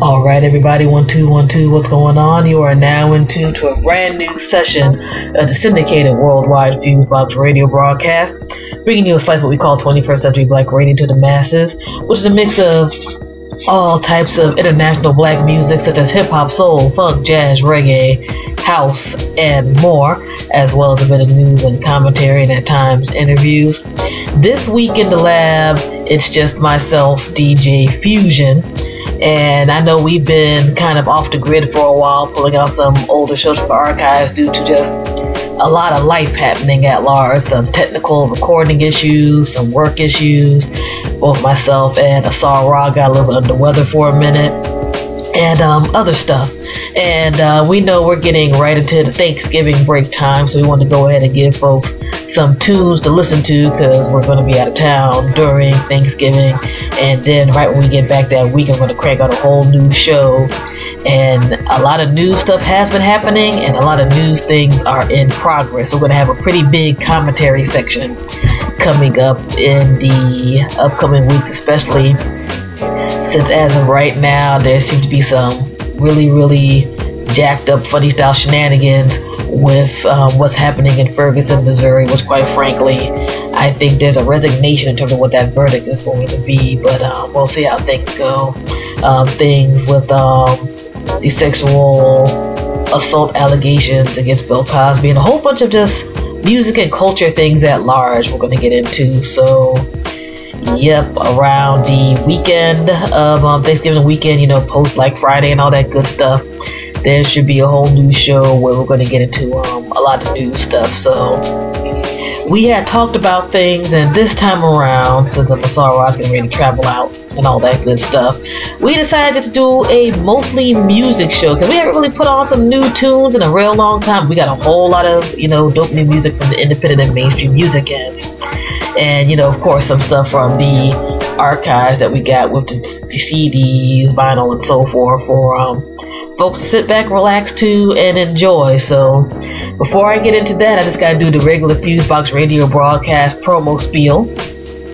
All right, everybody, one two one two. What's going on? You are now in tune to a brand new session of the syndicated worldwide Fuse Fusebox radio broadcast, bringing you a slice of what we call 21st century black radio to the masses, which is a mix of all types of international black music such as hip hop, soul, funk, jazz, reggae, house, and more, as well as a bit of news and commentary and at times interviews. This week in the lab, it's just myself, DJ Fusion. And I know we've been kind of off the grid for a while, pulling out some older shows from the archives due to just a lot of life happening at large, some technical recording issues, some work issues. Both myself and Asar Ra got a little under the weather for a minute, and um, other stuff. And uh, we know we're getting right into the Thanksgiving break time, so we want to go ahead and give folks some tunes to listen to because we're going to be out of town during Thanksgiving. And then right when we get back that week, I'm going to crank out a whole new show. And a lot of new stuff has been happening, and a lot of new things are in progress. So we're going to have a pretty big commentary section coming up in the upcoming weeks, especially since as of right now, there seems to be some really, really jacked up funny style shenanigans with um, what's happening in Ferguson, Missouri, which quite frankly, I think there's a resignation in terms of what that verdict is going to be, but um, we'll see how things go. Um, things with um, the sexual assault allegations against Bill Cosby and a whole bunch of just music and culture things at large we're going to get into. So, yep, around the weekend of um, Thanksgiving weekend, you know, post like Friday and all that good stuff there should be a whole new show where we're going to get into um, a lot of new stuff. So we had talked about things, and this time around, since I'm sorry I was getting ready to travel out and all that good stuff, we decided to do a mostly music show because we haven't really put on some new tunes in a real long time. We got a whole lot of you know dope new music from the independent and mainstream music ends, and you know of course some stuff from the archives that we got with the, the CDs, vinyl, and so forth for um, folks to sit back, relax to, and enjoy. So, before I get into that, I just got to do the regular Fusebox radio broadcast promo spiel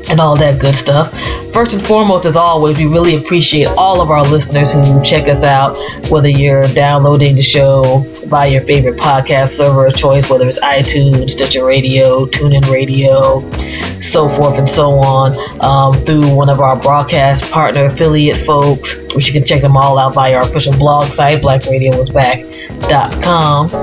and all that good stuff. First and foremost, as always, we really appreciate all of our listeners who check us out, whether you're downloading the show via your favorite podcast server of choice, whether it's iTunes, Stitcher Radio, TuneIn Radio, so forth and so on, um, through one of our broadcast partner affiliate folks, which you can check them all out via our official blog site, blackradiowasback.com,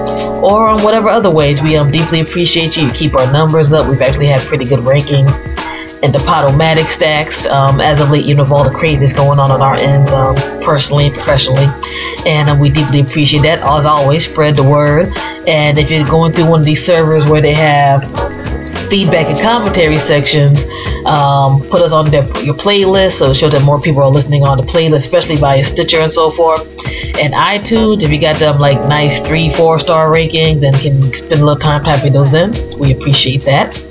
or on whatever other ways. We um, deeply appreciate you. You keep our numbers up. We've actually had pretty good rankings and the Podomatic stacks. Um, as of late, you know, of all the craziness going on on our end, um, personally and professionally. And um, we deeply appreciate that. As always, spread the word. And if you're going through one of these servers where they have feedback and commentary sections, um, put us on their, your playlist so it shows that more people are listening on the playlist, especially via Stitcher and so forth. And iTunes, if you got them like nice three, four star rankings and can spend a little time typing those in, we appreciate that.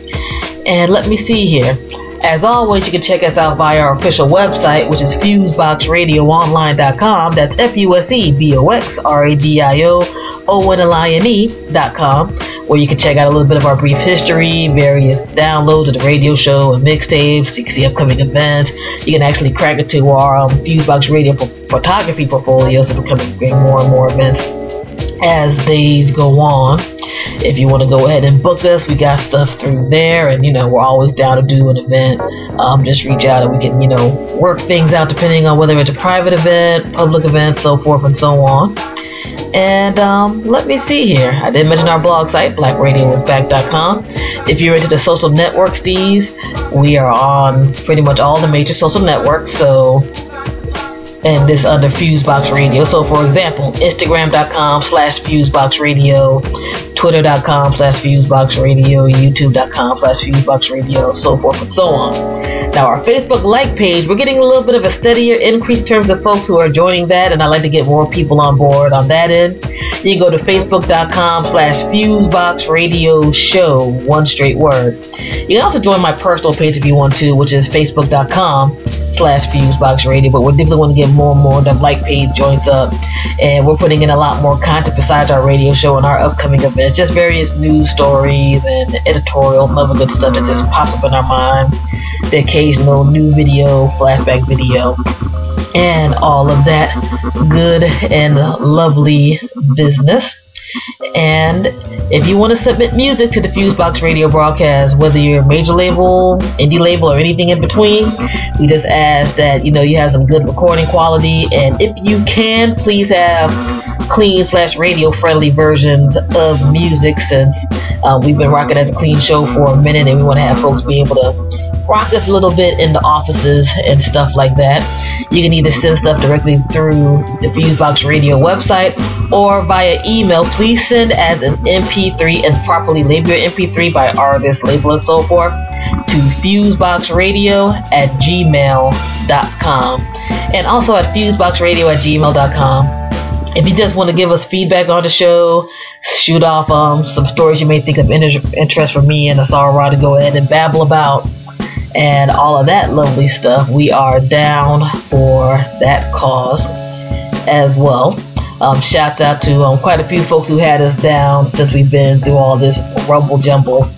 And let me see here. As always, you can check us out via our official website, which is fuseboxradioonline.com. That's F U S E B O X R A D I O O N L I N E.com, where you can check out a little bit of our brief history, various downloads of the radio show and mixtapes. You can see upcoming events. You can actually crack it to our um, Fusebox Radio photography portfolio, so coming bring more and more events as days go on. If you want to go ahead and book us, we got stuff through there, and you know we're always down to do an event. Um, just reach out and we can you know work things out depending on whether it's a private event, public event, so forth and so on. And um, let me see here. I did mention our blog site, blackradiowasback.com. If you're into the social networks, these we are on pretty much all the major social networks. So and this under Fusebox Radio. So, for example, Instagram.com slash Fusebox Radio, twitter.com slash Fusebox fuseboxradio, youtube.com slash fuseboxradio, so forth and so on. Now, our Facebook like page, we're getting a little bit of a steadier increase in terms of folks who are joining that, and I'd like to get more people on board on that end. You can go to facebook.com slash fuseboxradio show, one straight word. You can also join my personal page if you want to, which is facebook.com slash fuseboxradio, but we're definitely want to get more and more. The like page joins up, and we're putting in a lot more content besides our radio show and our upcoming events, just various news stories and editorial and other good stuff that just pops up in our mind the occasional new video, flashback video, and all of that good and lovely business. And if you want to submit music to the Fusebox radio broadcast, whether you're a major label, indie label, or anything in between, we just ask that you know you have some good recording quality, and if you can, please have clean slash radio friendly versions of music since uh, we've been rocking as a clean show for a minute, and we want to have folks be able to rock us a little bit in the offices and stuff like that. You can either send stuff directly through the Fusebox Radio website or via email. Please send as an MP3 and properly label your MP3 by artist, label, and so forth to fuseboxradio at gmail.com and also at fuseboxradio at gmail.com. If you just want to give us feedback on the show, shoot off um, some stories you may think of interest for me and Asara to go ahead and babble about and all of that lovely stuff. We are down for that cause as well. Um, shouts out to um, quite a few folks who had us down since we've been through all this rumble jumble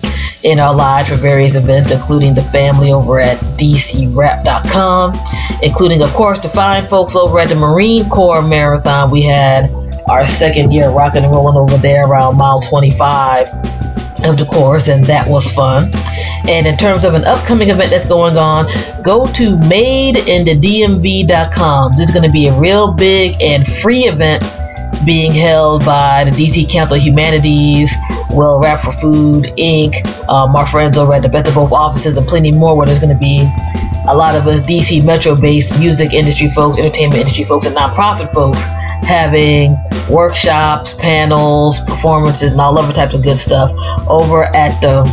in our lives for various events, including the family over at DCRap.com, including, of course, the fine folks over at the Marine Corps Marathon. We had our second year rocking and rolling over there around mile 25 of the course, and that was fun. And in terms of an upcoming event that's going on, go to madeinthedmv.com. This is going to be a real big and free event being held by the DC Council of Humanities, Well Rap for Food, Inc., uh, our friends over at the Best of Both offices, and plenty more where there's going to be a lot of us DC Metro based music industry folks, entertainment industry folks, and nonprofit folks having workshops, panels, performances, and all other types of good stuff over at the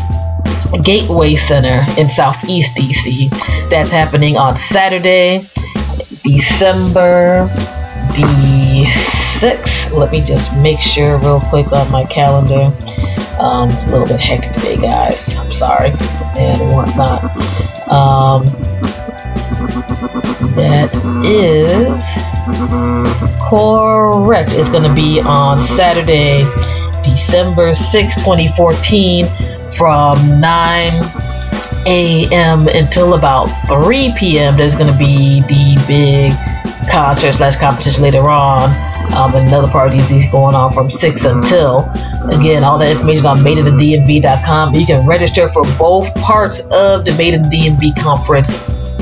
Gateway Center in Southeast DC. That's happening on Saturday, December the 6th. Let me just make sure real quick on my calendar. Um, a little bit hectic today, guys. I'm sorry and whatnot. Um, that is correct. It's going to be on Saturday, December 6, 2014 from 9 a.m. until about 3 p.m. There's going to be the big concert slash competition later on. Um, another party is going on from 6 until. Again, all that information on madeinthedmv.com. You can register for both parts of the Made in DMV conference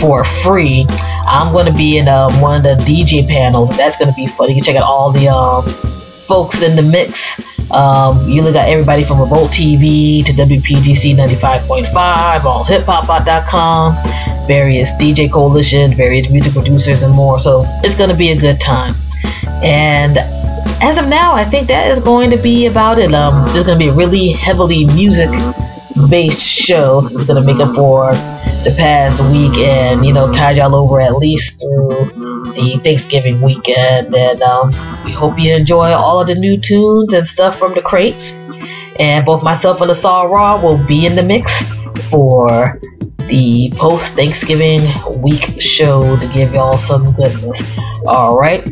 for free. I'm going to be in uh, one of the DJ panels. That's going to be fun. You can check out all the um, folks in the mix um, you look at everybody from Revolt TV to WPGC 95.5, allhiphop.com, various DJ coalition, various music producers, and more. So it's going to be a good time. And as of now, I think that is going to be about it. Um, there's going to be a really heavily music based show. It's going to make up for the past week and, you know, tide y'all over at least through the Thanksgiving weekend. And um, we hope you enjoy all of the new tunes and stuff from the crates. And both myself and Asar Ra will be in the mix for the post Thanksgiving week show to give y'all some goodness. Alright.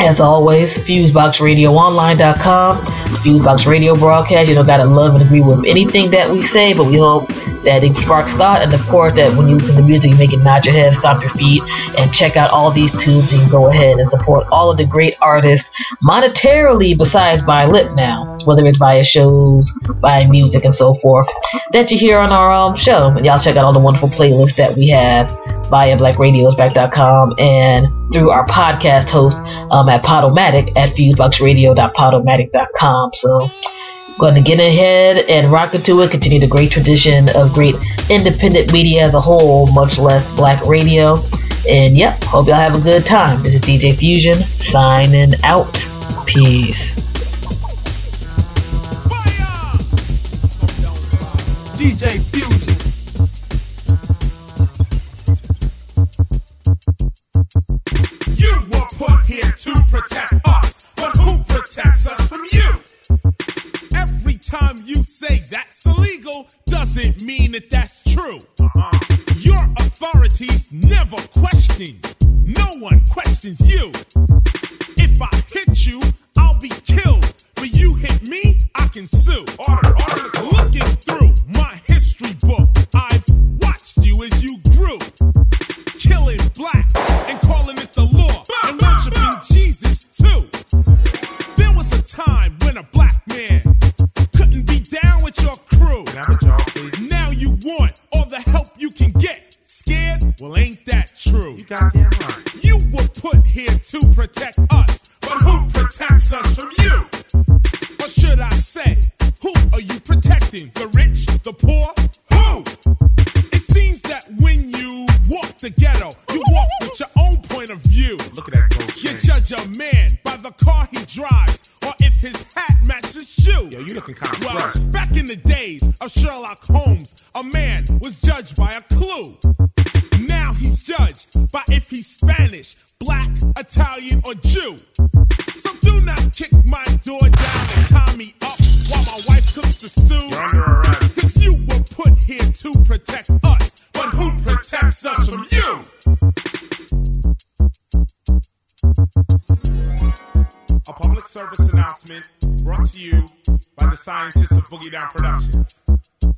As always, FuseboxRadioOnline.com, Fusebox Radio broadcast. You don't gotta love and agree with anything that we say, but we hope that it sparks thought, and of course that when you listen to music, you make it nod your head, stomp your feet, and check out all these tunes. and go ahead and support all of the great artists monetarily, besides by lip now, whether it's via shows, via music, and so forth that you hear on our um, show. And y'all check out all the wonderful playlists that we have via BlackRadiosBack.com and through our podcast host um, at Podomatic at FuseboxRadio.podomatic.com. So going to get ahead and rock into it, continue the great tradition of great independent media as a whole, much less black radio. And yep, hope y'all have a good time. This is DJ Fusion signing out. Peace. DJ Fusion. You were put here to protect us, but who protects us from you? Every time you say that's illegal, doesn't mean that that's true. Uh-huh. Your authorities never question. No one questions you. Goddamn right. You were put here to protect us, but who protects us from you? Or should I say, who are you protecting? The rich, the poor? Who? It seems that when you walk the ghetto, you walk with your own point of view. Look at that gold You judge a man by the car he drives, or if his hat matches shoe. Yo, you looking kind of well, back in the days of Sherlock Holmes, a man was Boogie Down Productions.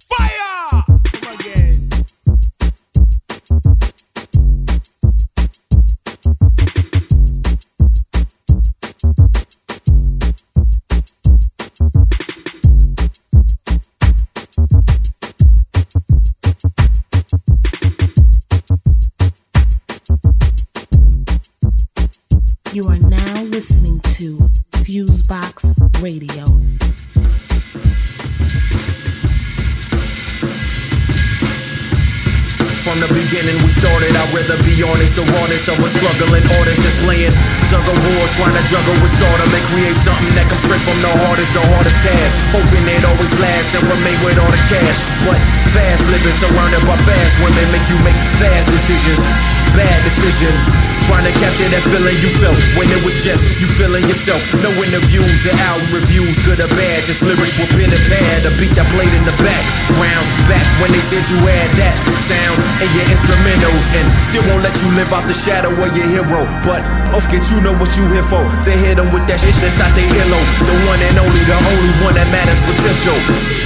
Fire! Come again. You are now listening to Fusebox Radio. From the beginning, we started. I'd rather be honest, the rawness of a struggling artist displaying juggle war, trying to juggle with stardom and create something that comes straight from the hardest, the hardest task. Hoping it always lasts and remain with all the cash. But fast living, surrounded by fast women, make you make fast decisions. Bad decision. Trying to capture that feeling you felt when it was just you feeling yourself. No interviews or album reviews, good or bad. Just lyrics were pen and pad. A beat that played in the background. Back when they said you had that sound in your instrumentals. And still won't let you live out the shadow of your hero. But off get you know what you here for. To hit them with that shit that's out their earlobe. The one and only, the only one that matters potential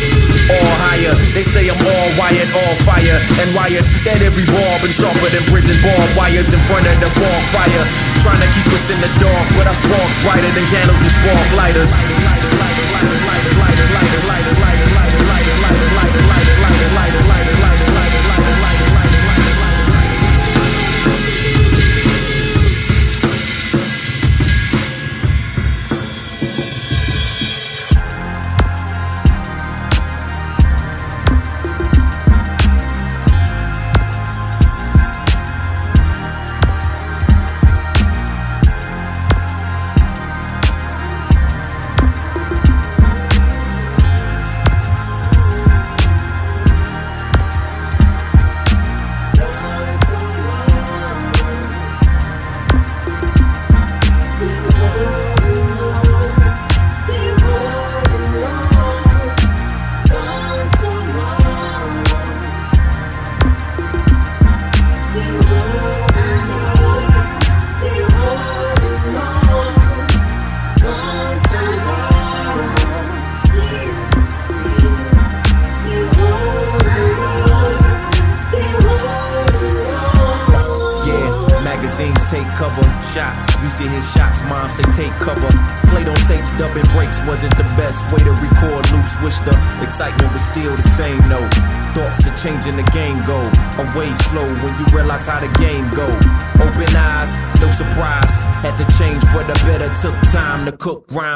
all higher. They say I'm all wired, all fire, and wires that every ball been sharper than prison barbed wires in front of the fog fire. Trying to keep us in the dark, but our sparks brighter than candles with spark lighters.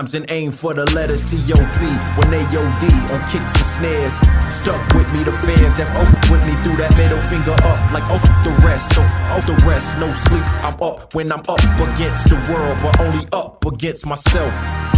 Rhymes and aim for the letters T.O.P. when they OD on kicks and snares. Stuck with me, the fans that off with me through that middle finger up like off the rest. So off the rest, no sleep. I'm up when I'm up against the world, but only up against myself.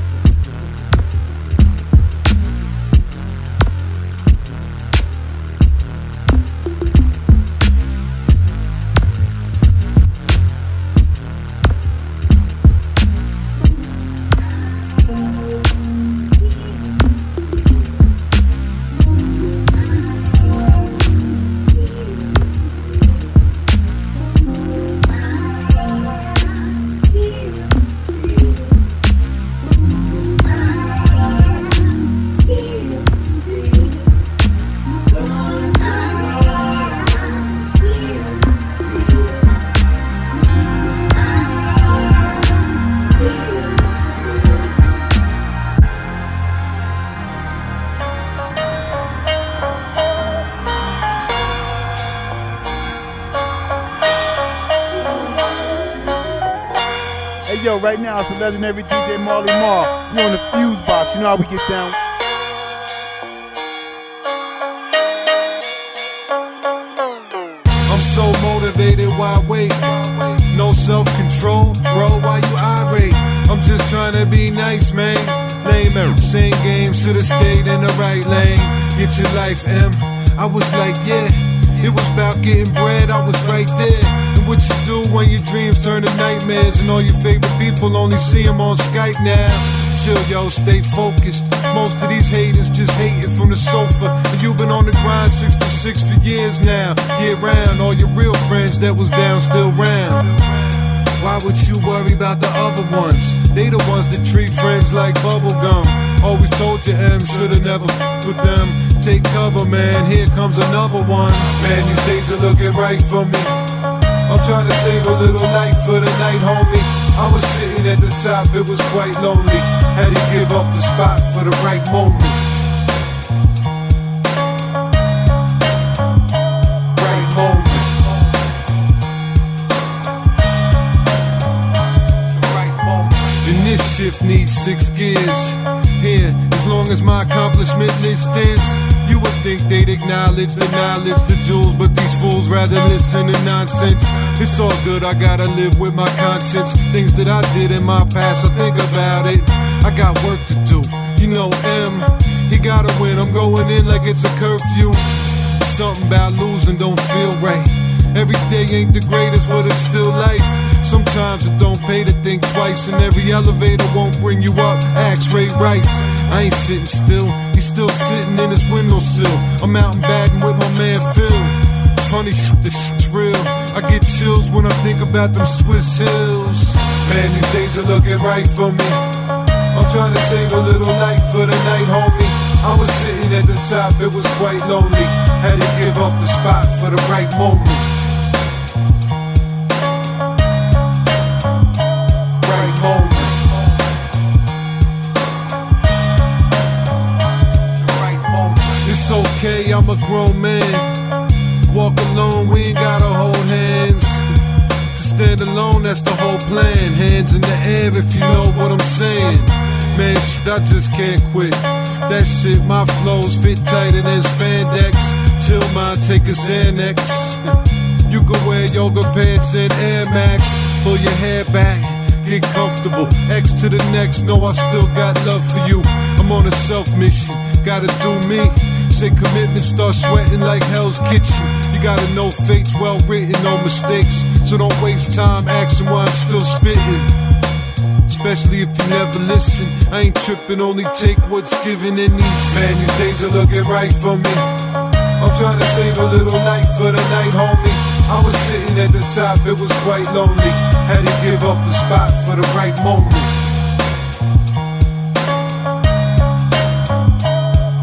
right now it's a legendary DJ Marley Marl. You on the fuse box, you know how we get down. I'm so motivated, why wait? No self control, bro, why you irate? I'm just trying to be nice, man. Lame, same game, should've stayed in the right lane. Get your life, M. I was like, yeah, it was about getting bread, I was right there what you do when your dreams turn to nightmares and all your favorite people only see them on Skype now. Chill, yo, stay focused. Most of these haters just hating from the sofa. And you've been on the grind 66 for years now. Year round, all your real friends that was down still round. Why would you worry about the other ones? They the ones that treat friends like bubblegum. Always told you M, should've never with them. Take cover, man, here comes another one. Man, these days are looking right for me. I'm trying to save a little life for the night, homie. I was sitting at the top, it was quite lonely. Had to give up the spot for the right moment. Right moment. Right moment. And this shift needs six gears. Here, as long as my accomplishment list is you would think they'd acknowledge the knowledge, the jewels, but these fools rather listen to nonsense. It's all good, I gotta live with my conscience. Things that I did in my past, I think about it. I got work to do. You know, M, he gotta win. I'm going in like it's a curfew. Something about losing don't feel right. Every day ain't the greatest, but it's still life. Sometimes it don't pay to think twice, and every elevator won't bring you up. Ask Ray Rice. I ain't sitting still, he's still sitting in his windowsill. I'm out in Baton with my man Phil. Funny shit, this shit's real. I get chills when I think about them Swiss hills. Man, these days are looking right for me. I'm trying to save a little night for the night, homie. I was sitting at the top, it was quite lonely. Had to give up the spot for the right moment. right moment. Okay, I'm a grown man. Walk alone, we ain't gotta hold hands. To stand alone, that's the whole plan. Hands in the air if you know what I'm saying. Man, shit, I just can't quit. That shit, my flows fit tighter than spandex. Chill mind, take a Xanax. You can wear yoga pants and Air Max. Pull your hair back, get comfortable. X to the next, know I still got love for you. I'm on a self mission, gotta do me. Say commitment, start sweating like Hell's Kitchen. You gotta know fate's well written, no mistakes. So don't waste time asking why I'm still spitting. Especially if you never listen. I ain't tripping, only take what's given in these. Man, these days are looking right for me. I'm trying to save a little light for the night, homie. I was sitting at the top, it was quite lonely. Had to give up the spot for the right moment.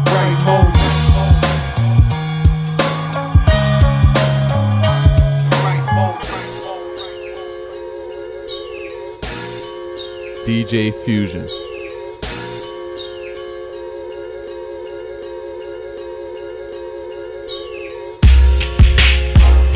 Right moment. DJ Fusion.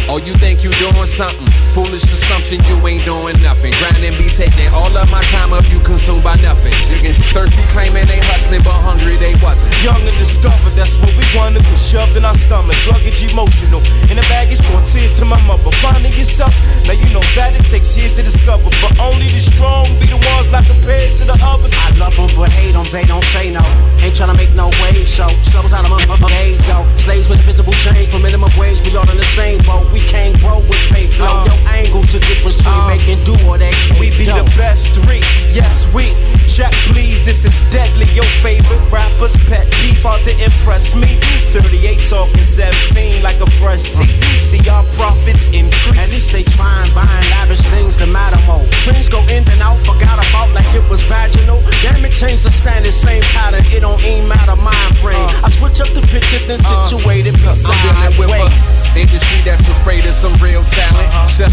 Oh, you think you're doing something? Foolish assumption, you ain't doing nothing. Grinding be taking all of my time up, you consumed by nothing. Jigging, thirsty, claiming they hustling, but hungry they wasn't. Young and discovered, that's what we wanted. Was shoved in our stomachs, luggage emotional. In the baggage, brought tears to my mother. Finding yourself, now you know that it takes years to discover. But only the strong be the ones not compared to the others. I love them, but hate them, they don't say no. Ain't tryna make no wave show. Slows how the motherfucker days go. Slaves with invisible chains for minimum wage. We all in the same boat. We can't grow with faith flow. Uh, Your angles a difference between uh, making do that We be the best three, yes we. Check please, this is deadly. Your favorite rapper's pet peeve, hard to impress me. 38 talking 17 like a fresh tee. See our profits increase. At least they trying, buying lavish things to matter more. Trends go in and out, forgot about like it was vaginal. Damn it, change the standard, same pattern. It don't even matter mind frame. Uh, I switch up the picture, then uh, situate it I'm dealing with a industry that's afraid of some real talent. Uh-huh. Shall I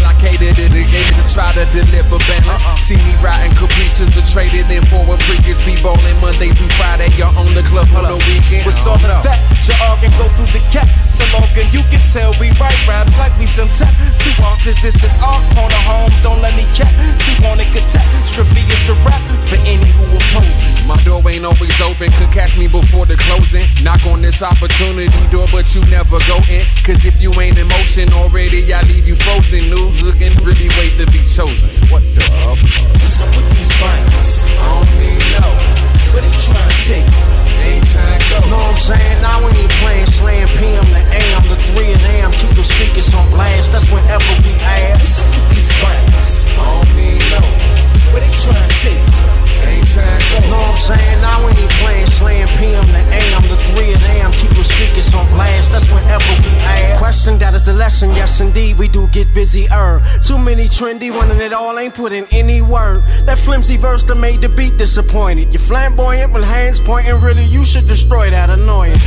to the games to try to deliver balance? Uh-uh. See me riding caprices or traded in for a previous be bowling Monday through Friday. You're on the club on the weekend. With all of that, your can go through the catalog and you can tell we write raps like we some tech. Two artists, this is our corner homes. Don't let me cap. She wanna catastrophe. It's a rap for any who opposes. My door ain't always open, could catch me before the closing. Knock on this opportunity door, but you never go in. Cause if you ain't in motion already, I leave you frozen. News looking really wait to be chosen. What the fuck? What's up with these binders? I don't mean no. Where they trying to take you? They ain't trying to go. Know what I'm saying? Now we ain't playing slam PM to AM to 3 and AM. Keep the speakers on blast. That's whenever we What's up with these binders? I don't mean no. Where they trying to take you? Know what I'm saying? Now we ain't playing slam PM to AM to 3 and AM. Keep the speakers on blast. That's whenever we ask. Question that is the lesson. Yes, indeed, we do get busy. Er, too many trendy, and it all ain't put in any word. That flimsy verse that made the beat disappointed. You're flamboyant with hands pointing. Really, you should destroy that annoying.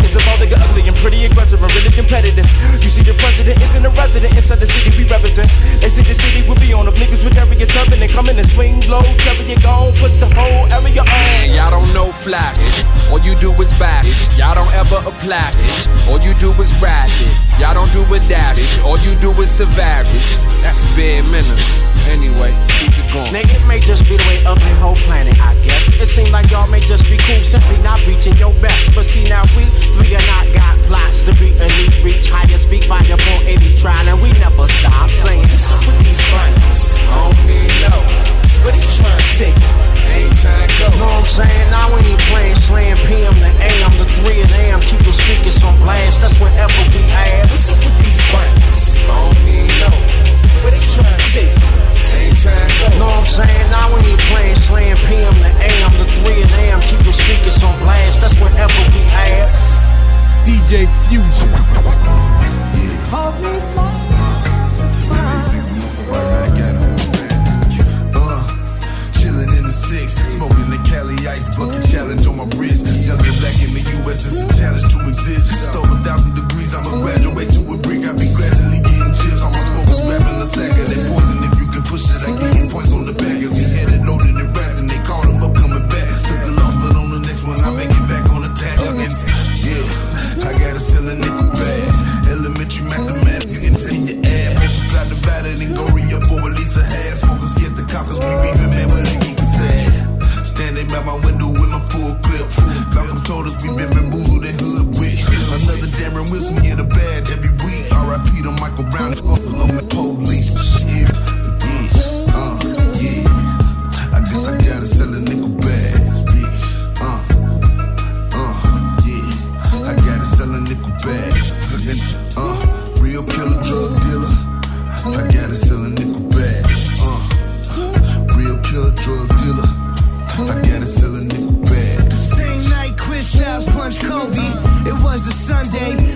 It's about to get ugly and pretty aggressive and really competitive. You see, the president isn't a resident inside the city we represent. They say the city will be on if niggas with area turban and come in and swing low. Chariot gon' put the whole area Man, y'all don't know flash. All you do is back. Y'all don't ever apply. All you do is ride it. Y'all don't do dash. All you do is survive it. That's bare minimum. Anyway, keep it going. Nigga, it may just be the way of the whole planet, I guess. It seems like y'all may just be cool, simply not reaching your best. But see, now we three are not got plots to be elite, reach higher, speak fire upon any trial, and we never stop saying. What's up with these? I don't no. Where they trying to take you? They ain't trying to go. Know what I'm saying? Now we ain't playing slam PM to AM to 3 and AM. Keep the speakers on blast, that's whenever we What's up with these binders? I don't mean no. Where they trying to take you? They ain't trying to go. Know what I'm saying? Now we ain't playing slam PM to AM to 3 and AM. Keep the speakers on blast, that's whenever we ask. DJ Fusion. Uh, in the US is a challenge to exist. Stove a thousand degrees, I'ma graduate to a brick. I be gradually getting chips. All my smokers grabbing the sack of that poison. If you can push it, I give you points on the back. As he had it loaded and wrapped, and they called him up coming back. Took a loss, but on the next one, I make it back on attack. And yeah, I got a selling nickel bags. Elementary mathematics, you can take your ass. Multiply, divide it, and go re up for at least a half. Smokers get the coppers, we beefing, man, where the geek is at. Standing by my window we been bamboozled and hood with. Another Darren Wilson get a badge every week. R.I.P. to Michael Brown and Buffalo and. Kobe. It was the Sunday.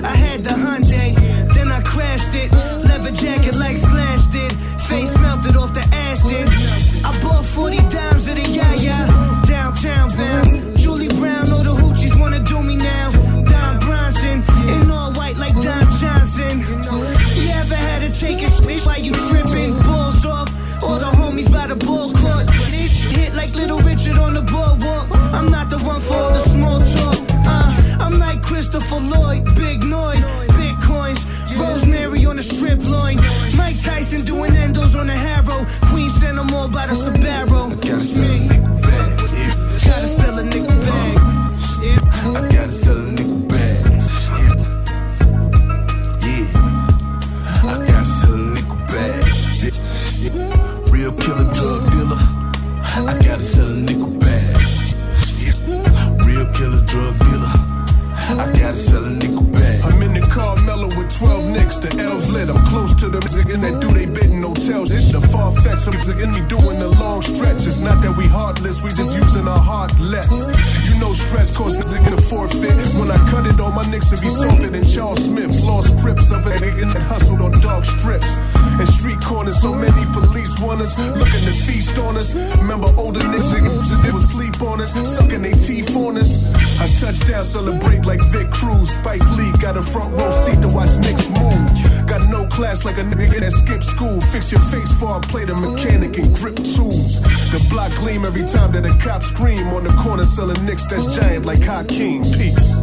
I play the mechanic, and grip tools. The block gleam every time that a cop scream on the corner selling nicks that's giant like Hakeem. Peace.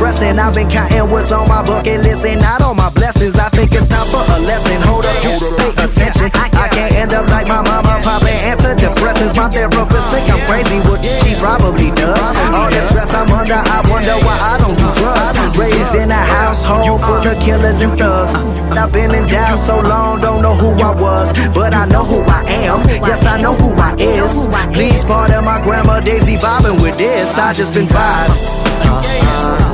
stressing. I've been counting what's on my bucket list and not on my blessings. I think it's time for a lesson. Hold up, you pay attention. I can't end up like my mama, popping antidepressants. My therapist think I'm crazy, what she probably does. All the stress I'm under, I wonder why I don't do drugs. Raised in a household full of killers and thugs. I've been in doubt so long, don't know who I was, but I know who I am. Yes, I know who I is. Please pardon my grandma Daisy vibing with this. I just been vibing. Uh, uh.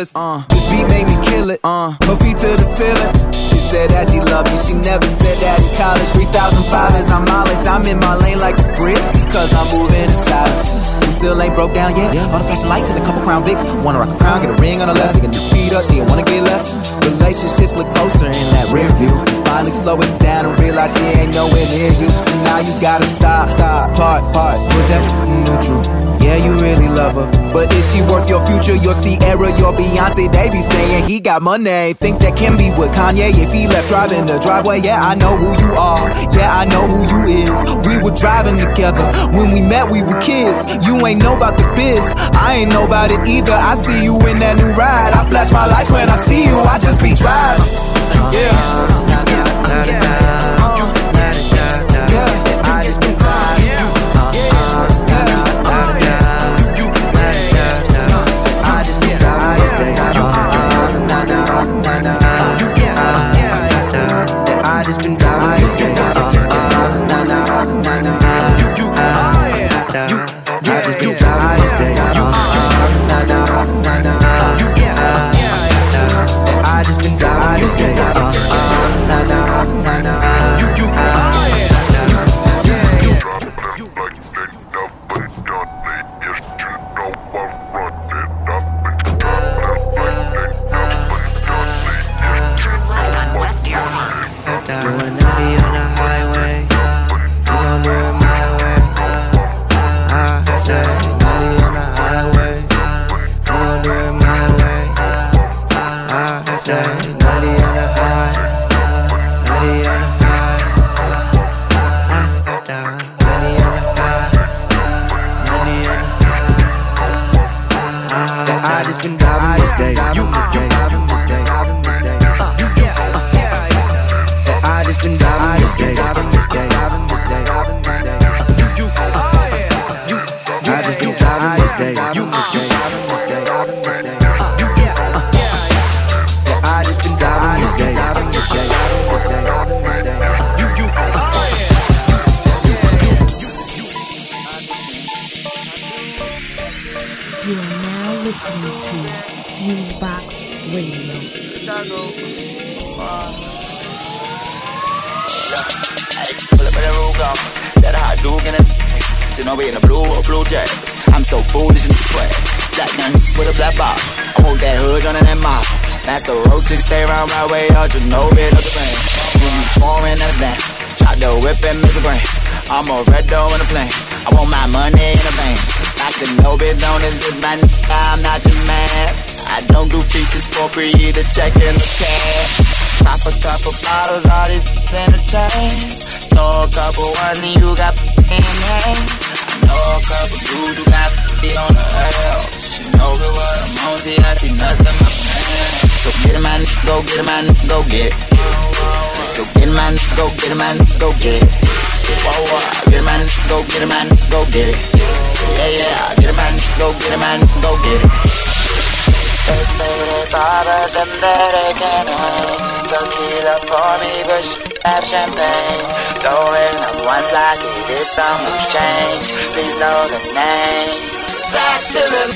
feelings. Uh, this beat made me kill it. Uh, no feet to the ceiling. She said that she loved me. She never said that in college. 3005 is my mileage. I'm in my lane like a brisk because I'm moving in silence. We still ain't broke down yet. All the flashing lights and a couple crown Vics. Wanna rock a crown, get a ring on her left. She can do feet up. She don't wanna get left relationships look closer in that rear view. Finally slow it down and realize she ain't nowhere near you. So now you gotta stop, stop, part, part, put that neutral. Yeah, you really love her. But is she worth your future? Your Sierra, your Beyonce, they be saying he got money. Think that can be with Kanye if he left driving the driveway. Yeah, I know who you are. Yeah, I know who you is. We were driving together. When we met, we were kids. You ain't know about the biz. I ain't know about it either. I see you in that new ride. I flash my lights when I see you. I just be driving. Yeah. friends with my nigga, I'm not your man. I don't do features for free, the check in the cash. Pop a couple bottles, all these in the chains. Throw a couple ones and you got in hand. I know a couple dudes who got be on the hell. She know it what I'm on, see, I see nothing, my man. So get in my nigga, go get in my nigga, go get it. So get in my nigga, go get in my nigga, go get it. Whoa, whoa, get in my nigga, go get in my nigga, go get it champagne. Throwing up ones like it is some loose change. Please know the name. That's still a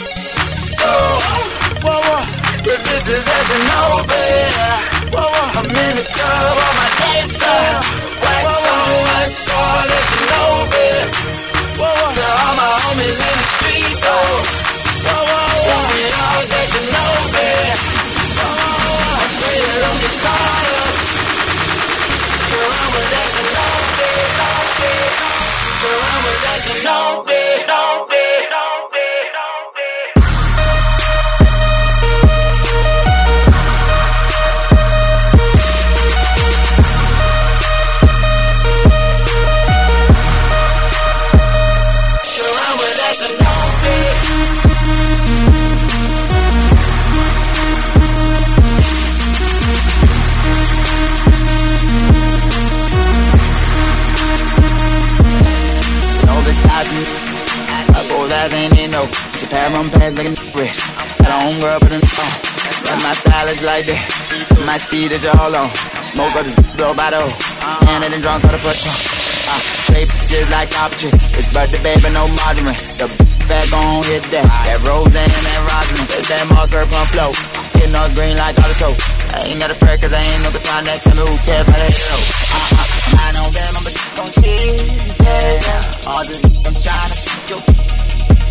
oh, whoa, whoa. If this is that you know, baby. Whoa, whoa. I'm in the club on my dancer. Wax on, wax on, let you know, baby. To all my homies in the street, though. Whoa, whoa, whoa. We all that you know, whoa. I'm with that you know, baby. Surround with that you know, baby. Know. I four thousand in no. It's a pair of pants looking rich. Got a home girl, but a on. But my style is like that. My steed is all on. Smoke up this blow by the. And I done drunk all the push on. Uh, trade bitches like option. It's butter baby, no margarine. The fat gon' hit that. That rose and that rosin. It's that moss purple pump flow. Getting all green like all the show. I ain't got a prayer cause I ain't no guitar next to me. Who cares about that hero? Uh, uh, mine on them, I'm a gon' shit. Yeah, yeah. All this I'm tryna your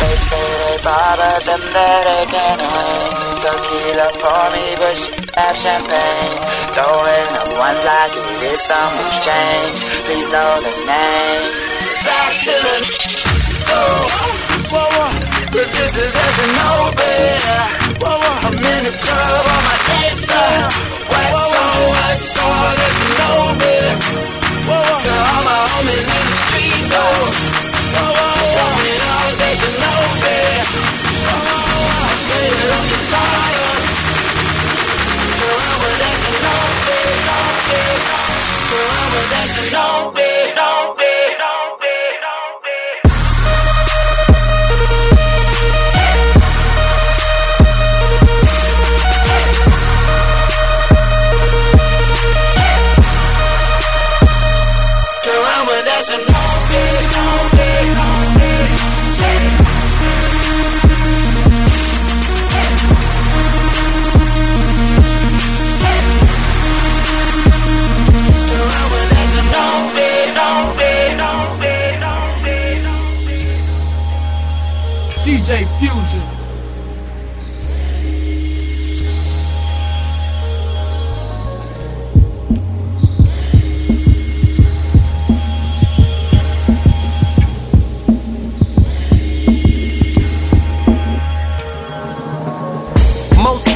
They say they bother them that they can hang Tequila for me, but she have champagne Throwing up ones like it is some loose change Please know the name That's a Oh, whoa, whoa But this is as you know, baby Whoa, whoa I'm in the club on my dance Wax on, wax on, baby Whoa, whoa To all my homies in the street, though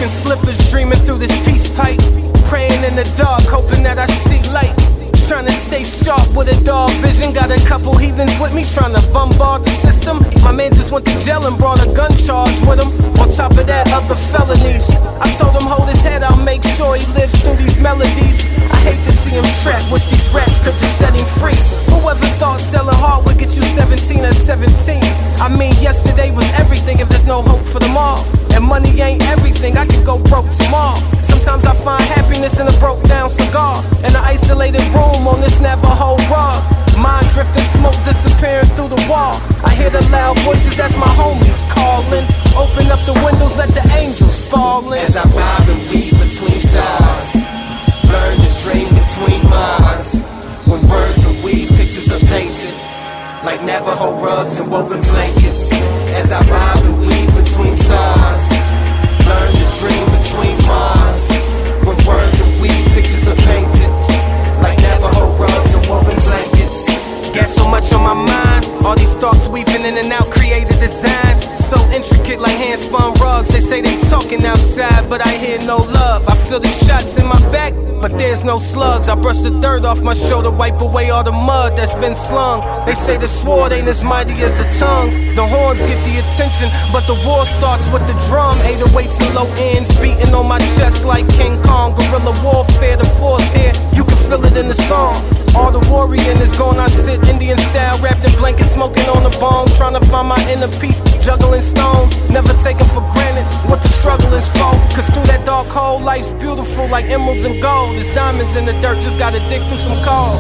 Slippers dreaming through this peace pipe. Praying in the dark, hoping that I see light. Trying to stay sharp with a dog vision. Got a couple heathens with me trying to bombard the system. My man just went to jail and brought a gun charge with him. On top of that, other felonies. I told him hold his head, I'll make sure he lives through these melodies. I hate to see him trapped. Wish these raps could just set him free. Whoever thought selling hard would get you 17 at 17? I mean, yesterday was everything if there's no hope for tomorrow. And money ain't everything, I could go broke tomorrow. Sometimes I find happiness in a broke down cigar. In an isolated room on this Navajo. Mind drifting, smoke disappearing through the wall. I hear the loud voices, that's my homies calling. Open up the windows, let the angels fall in. As I bob and weave between stars, learn to dream between minds. When words are weave, pictures are painted. Like Navajo rugs and woven blankets. As I bob and weave between stars, learn to dream between minds. When words are weave, pictures are painted Navajo rugs and woven blankets. Got so much on my mind, all these thoughts weaving in and out, create a design. So intricate like hand spun rugs. They say they talking outside, but I hear no love. I feel the shots in my back, but there's no slugs. I brush the dirt off my shoulder, wipe away all the mud that's been slung. They say the sword ain't as mighty as the tongue. The horns get the attention, but the war starts with the drum. 808s and low ends beating on my chest like King Kong. Guerrilla warfare, the force here. You can feel it in the song. All the warrior is gone, I sit Indian style, wrapped in blankets, smoking on the bone, trying to find my inner peace, juggling stone, never taken for granted what the struggle is for. Cause through that dark hole, life's beautiful like emeralds and gold. There's diamonds in the dirt, just gotta dig through some coal.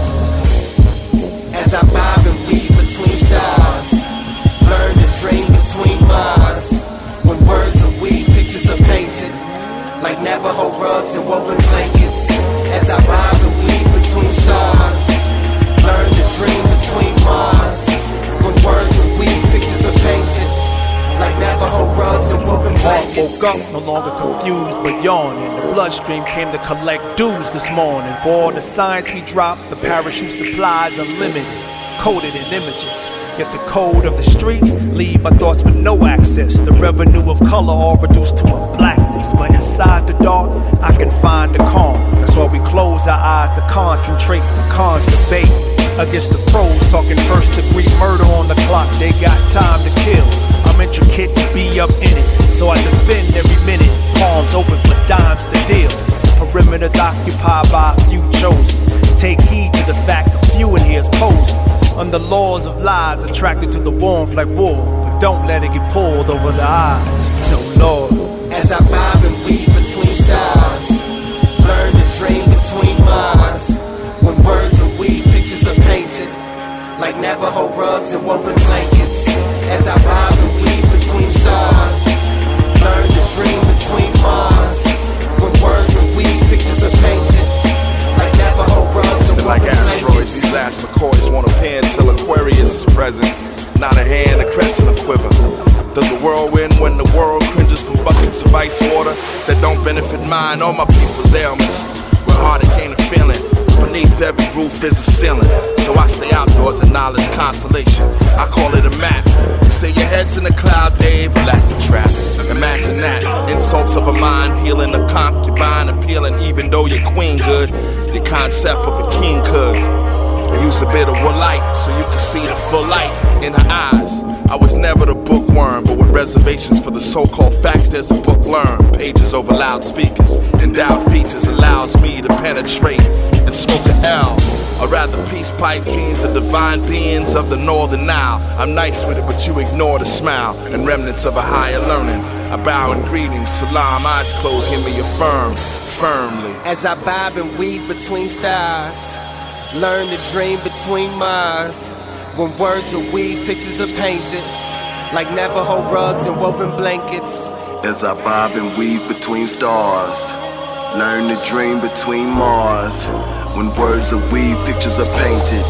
As I bob and weave between stars, learn to dream between minds. When words are weave, pictures are painted. Like Navajo rugs and woven blankets. As I bob and weave between stars, learn to dream between minds. When words are weave, pictures are painted. Like Navajo rugs and woven blankets. Woke up, no longer confused but yawning. The bloodstream came to collect dues this morning. For all the signs we dropped, the parachute supplies unlimited, coded in images. Yet the code of the streets leave my thoughts with no access. The revenue of color all reduced to a blackness. But inside the dark, I can find the calm. That's why we close our eyes to concentrate, the cons debate. Against the pros talking first degree murder on the clock. They got time to kill. I'm intricate to be up in it. So I defend every minute. Palms open for dimes to deal. Perimeters occupied by a few chosen. Take heed to the fact a few in here is posing. Under laws of lies, attracted to the warmth like wool. But don't let it get pulled over the eyes. No, Lord. As I bob and weave between stars, learn to dream between minds. When words are weave, pictures are painted. Like Navajo rugs and woven blankets. As I bob Stars Learn to dream between minds. When words are weak, pictures are painted. Like Navajo runs. It's like asteroids, these last McCoys won't appear until Aquarius is present. Not a hand, a crescent, a quiver. Does the world win when the world cringes from buckets of ice water that don't benefit mine or my people's ailments? We're hard a feeling. Beneath every roof is a ceiling. So I stay outdoors in knowledge constellation. I call it a map. You say your head's in the cloud, Dave, well, that's a trap. Imagine that. Insults of a mind healing a concubine, appealing even though you're queen good. The concept of a king could. Use a bit of a light so you can see the full light in her eyes. I was never the bookworm, but with reservations for the so-called facts, there's a book learned. Pages over loudspeakers. Endowed features allows me to penetrate and smoke an L. Or rather, peace pipe dreams, the divine beings of the northern Nile. I'm nice with it, but you ignore the smile and remnants of a higher learning. I bow in greetings, salam, eyes closed, hear me affirm firmly. As I bob and weave between stars, learn to dream between Mars. When words are weave, pictures are painted. Like Navajo rugs and woven blankets. As I bob and weave between stars, learn to dream between Mars. When words are weave, pictures are painted.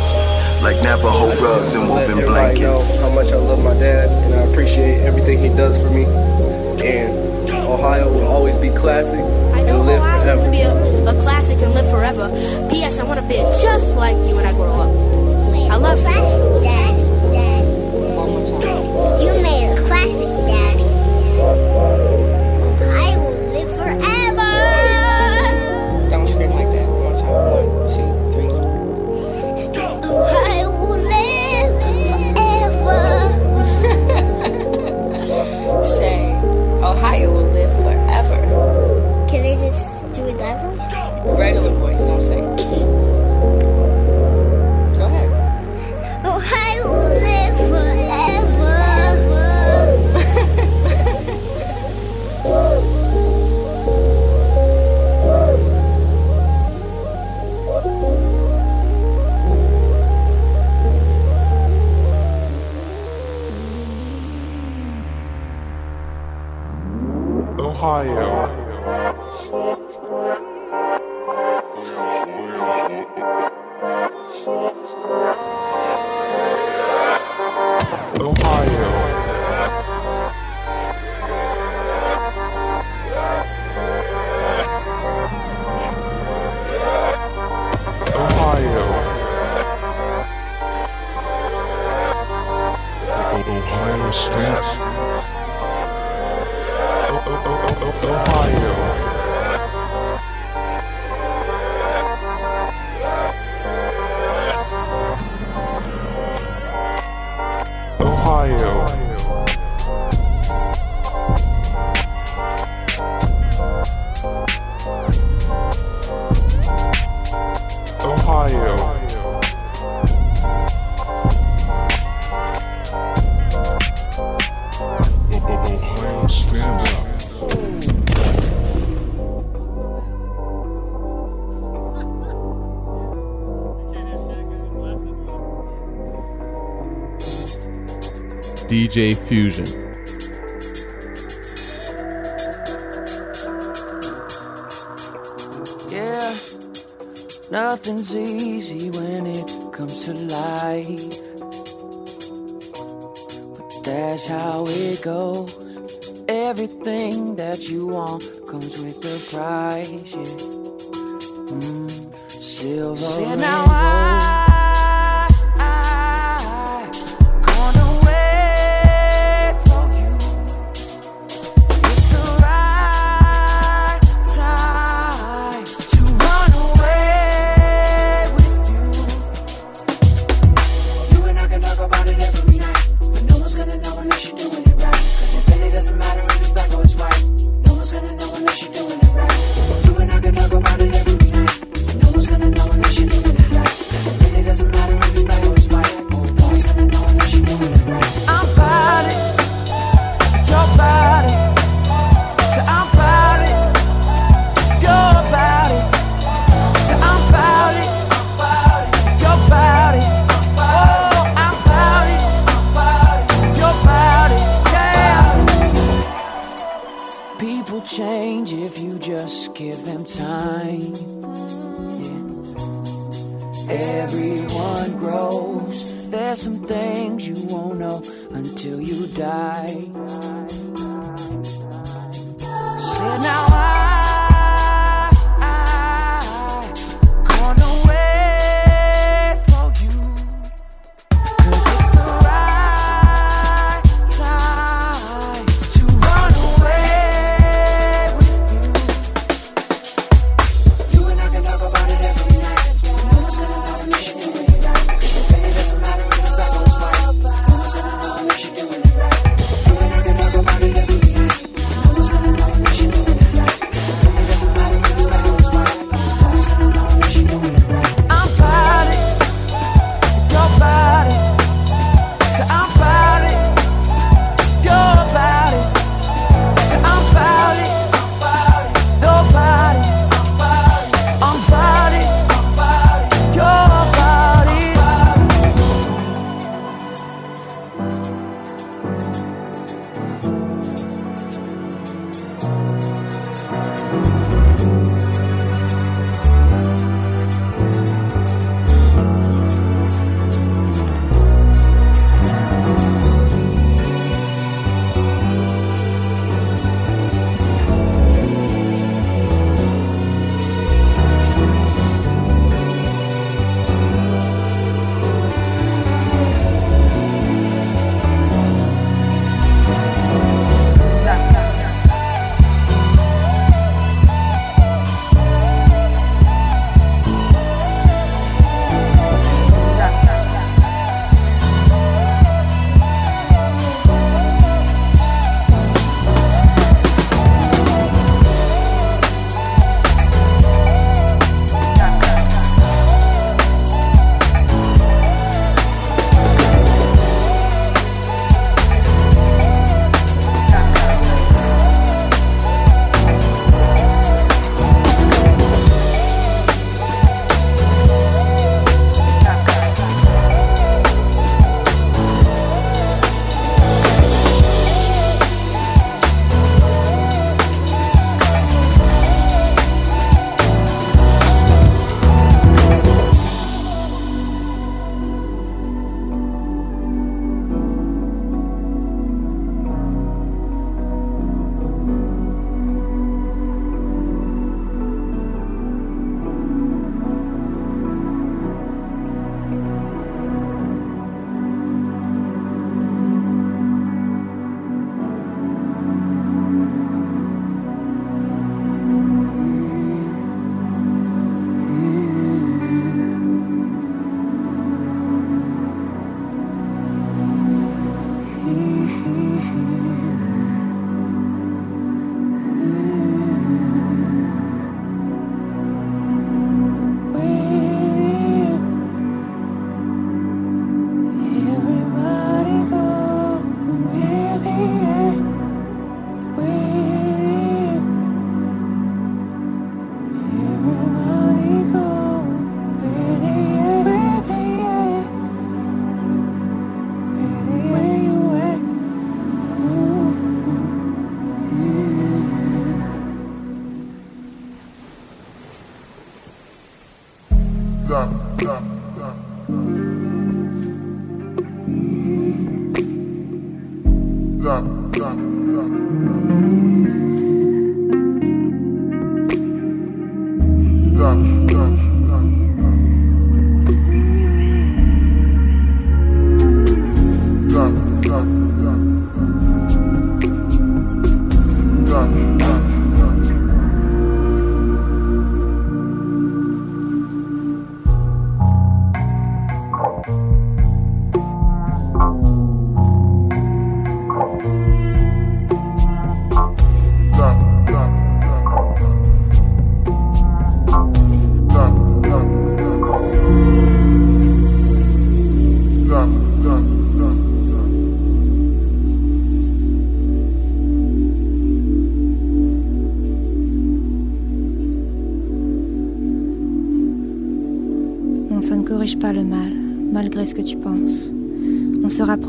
Like Navajo rugs and woven blankets. Know how much I love my dad, and I appreciate everything he does for me. And Ohio will always be classic and live I forever. want to be a, a classic and live forever. P.S. I want to be just like you when I grow up. I love you. Dad, Dad. One more time. You made a classic, Regular voice, DJ Fusion. Yeah, nothing's easy when it comes to life. But that's how it goes. Everything that you want comes with a price. Yeah. Mm, silver. See, now I,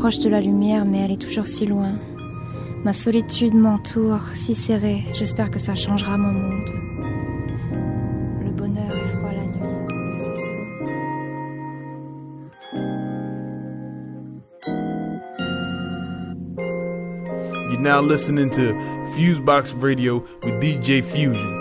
proche de la lumière, mais elle est toujours si loin. Ma solitude m'entoure, si serrée, j'espère que ça changera mon monde. Le bonheur est froid la nuit, c'est You're now listening to Fusebox Radio with DJ Fusion.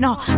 Nervous, thinking,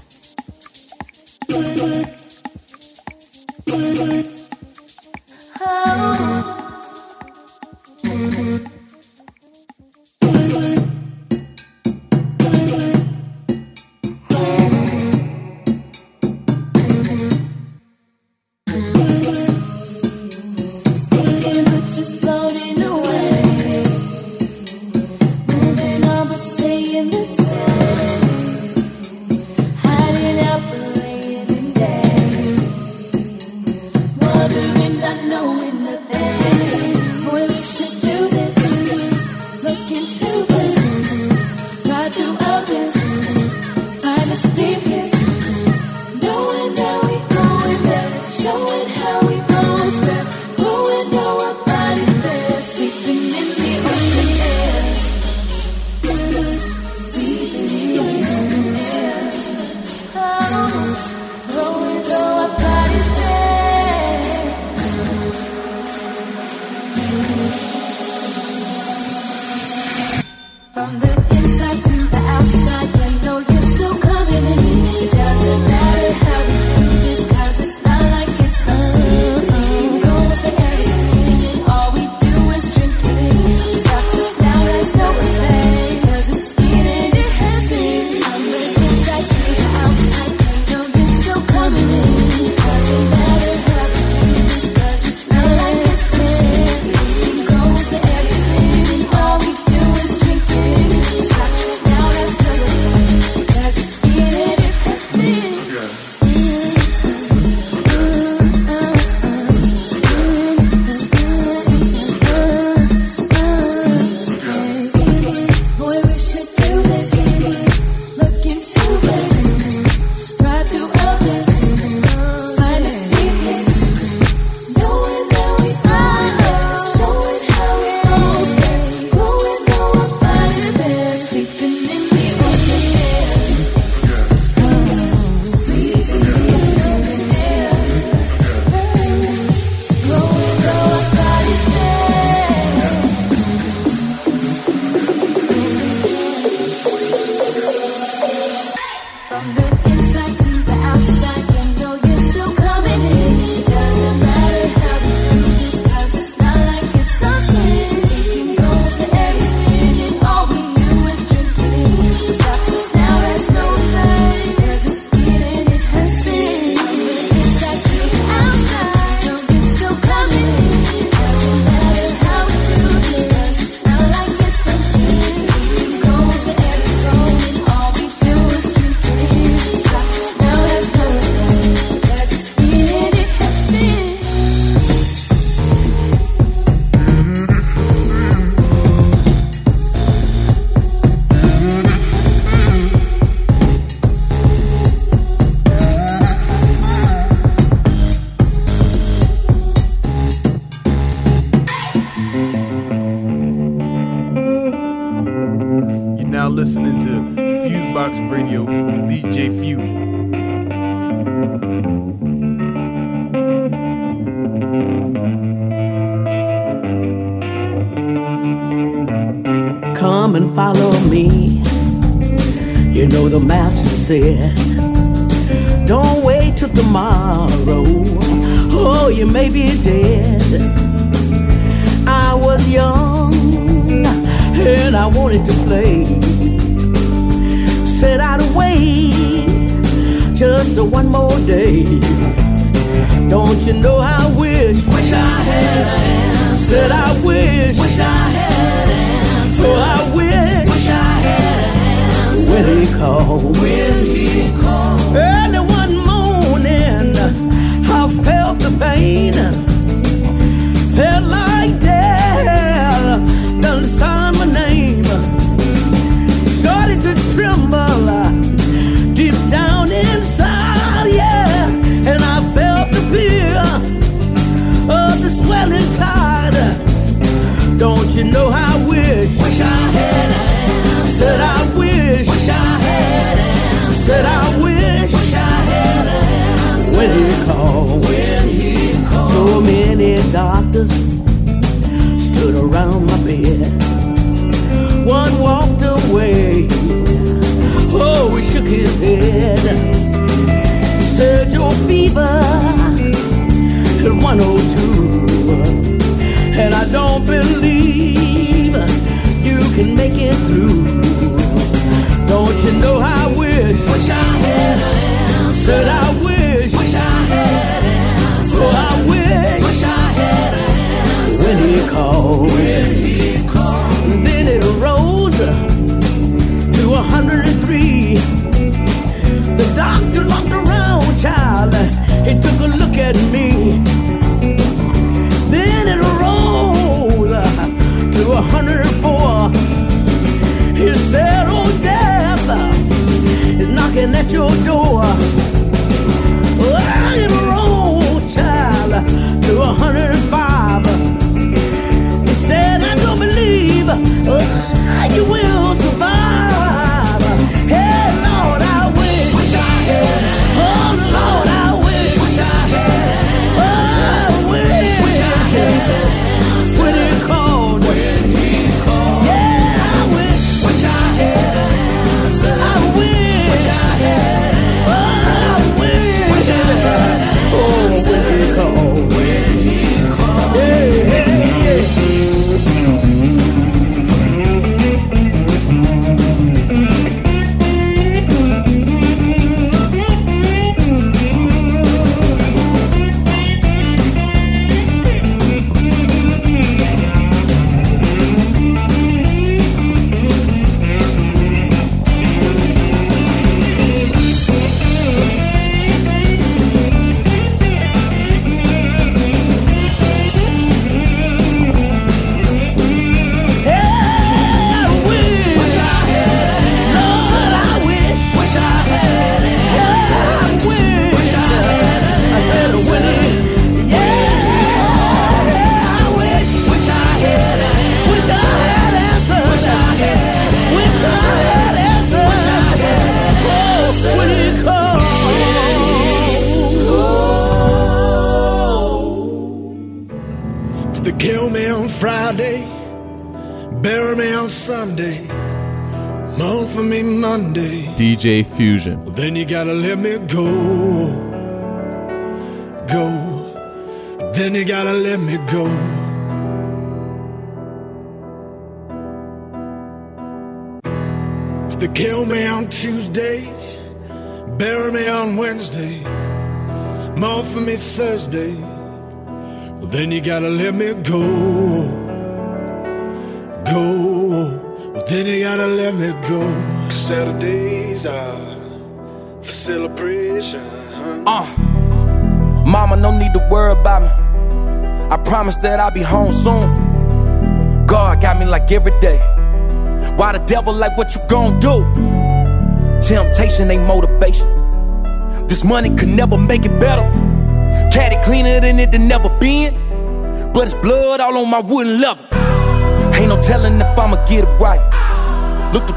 you know I wish. Wish I had an Said I wish. Wish I had an Said I wish. Wish I had an When he called. When he called. So many doctors stood around my bed. One walked away. Oh, he shook his head. Said your fever at 108. Don't you know I wish? Wish I had an answer. Said I wish. Wish I had an answer. Oh, I wish. Wish I had an answer. When he called. When he called. Then it rose to 103. The doctor looked around, child. He took a look at me. At your door. Rolled, child, to 105. He said, I don't believe you will Monday. DJ Fusion. Then you gotta let me go. Go. Then you gotta let me go. If they kill me on Tuesday, bury me on Wednesday, mourn for me Thursday. Well, then you gotta let me go. Go. Well, then you gotta let me go. Saturdays are for celebration. Uh, mama, no need to worry about me. I promise that I'll be home soon. God got me like every day. Why the devil like what you gon' do? Temptation ain't motivation. This money could never make it better. Caddy cleaner than it had never been. But it's blood all on my wooden level. Ain't no telling if I'ma get it right.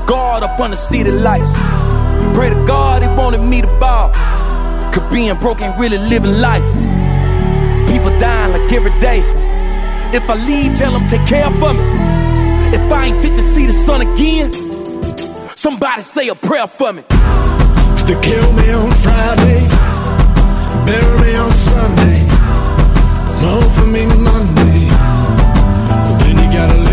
God up on the city lights. Pray to God he wanted me to ball. Cause being broke ain't really living life. People dying like every day. If I leave, tell them take care for me. If I ain't fit to see the sun again, somebody say a prayer for me. They kill me on Friday, bury me on Sunday, mourn for me Monday, then you gotta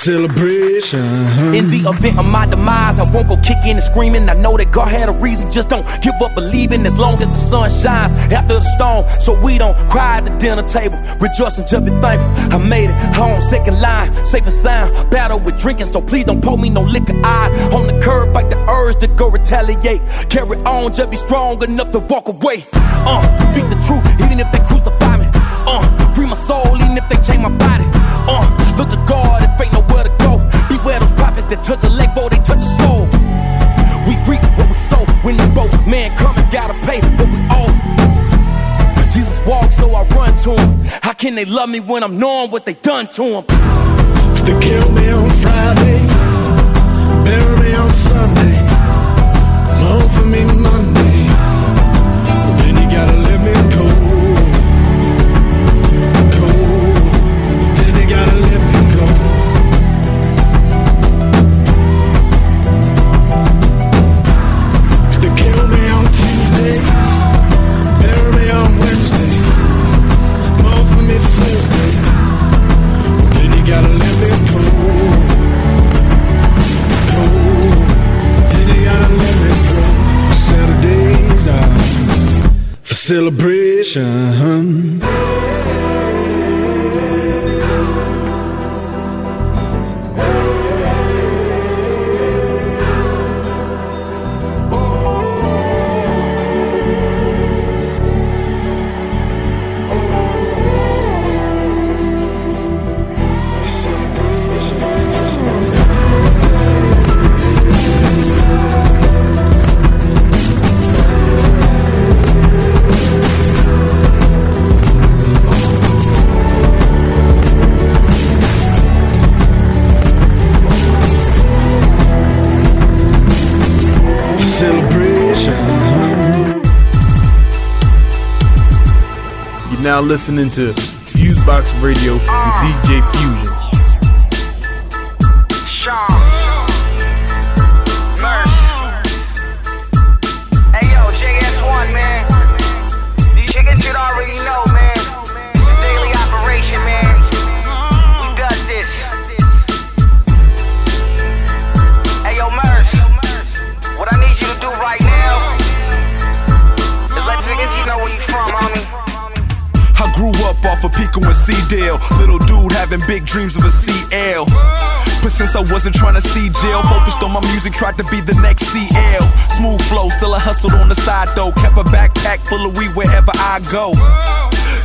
celebration. In the event of my demise, I won't go kicking and screaming. I know that God had a reason. Just don't give up believing as long as the sun shines after the storm. So we don't cry at the dinner table. Rejoice and just be thankful. I made it home, second line, safe and sound. Battle with drinking, so please don't pour me no liquor. I on the curb, fight the urge to go retaliate. Carry on, just be strong enough to walk away. Uh, speak the truth, even if they crucify me. Uh, free my soul, even if they change my body. Uh, look to God if ain't nowhere that touch a leg before they touch a soul. We reap what we sow when the boat man come gotta pay what we owe. Jesus walked, so I run to them? How can they love me when I'm knowing what they done to them? If they kill me on Friday, bury me on Sunday, mourn for me Monday, then you gotta Celebration. Now listening to Fusebox Radio with DJ Fusion. Having big dreams of a CL. But since I wasn't trying to see jail, focused on my music, tried to be the next CL. Smooth flow, still I hustled on the side though. Kept a backpack full of weed wherever I go.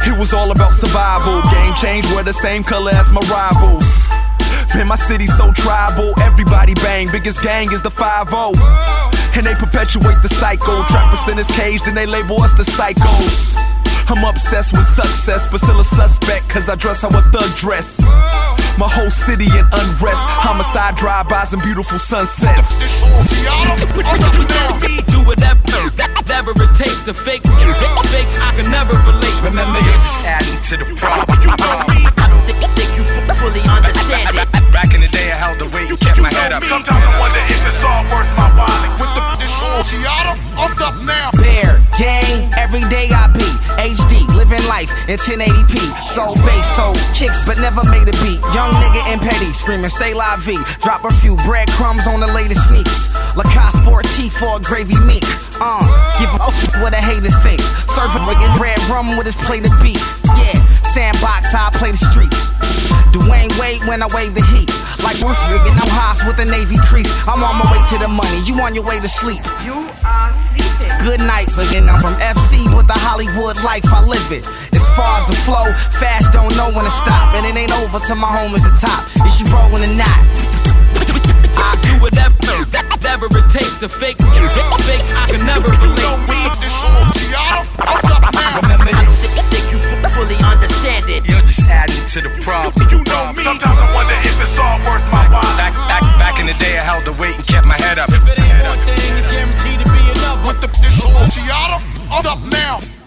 It was all about survival. Game change, wear the same color as my rivals. Man, my city so tribal. Everybody bang, biggest gang is the 5 And they perpetuate the cycle. Trappers in this cage, then they label us the psychos. I'm obsessed with success, but still a suspect, cause I dress how a thug dress. My whole city in unrest, homicide drive-bys and beautiful sunsets. Do whatever, whatever it takes to fake fakes I can never relate. Remember, you're just adding to the problem. I don't think, think you fully understand it. Back in the day, I held the weight kept my head up. Sometimes I wonder if it's all worth my while. This Giada, I'm up now. Bear, gang, every day I be HD, living life in 1080p. So bass, so kicks, but never made a beat. Young nigga and petty, screaming say la vie. Drop a few breadcrumbs on the latest sneaks. Lacoste sport tee for a gravy meat. Uh, give a f what a hater think. Serving rigging red rum with his plate of beef. Yeah, sandbox, how I play the streets. Dwyane Wade when I wave the heat. Like Bruce rigging, I'm Haas with the Navy crease. I'm on my way to the money, you on your way to sleep. You are sleeping. Good night, again. I'm from FC, but the Hollywood life I live it. As far as the flow, fast don't know when to stop. And it ain't over till my home is the top. Is you rolling or not? I do whatever, whatever it takes to fake fakes I can never relate. Remember this, think you fully understand it. You're just adding to the problem. Sometimes I wonder if it's all worth my while. Back, back, back in the day, I held the weight and kept my head up. If it ain't one thing, it's guaranteed to be another. With the this Giada, I'm up now.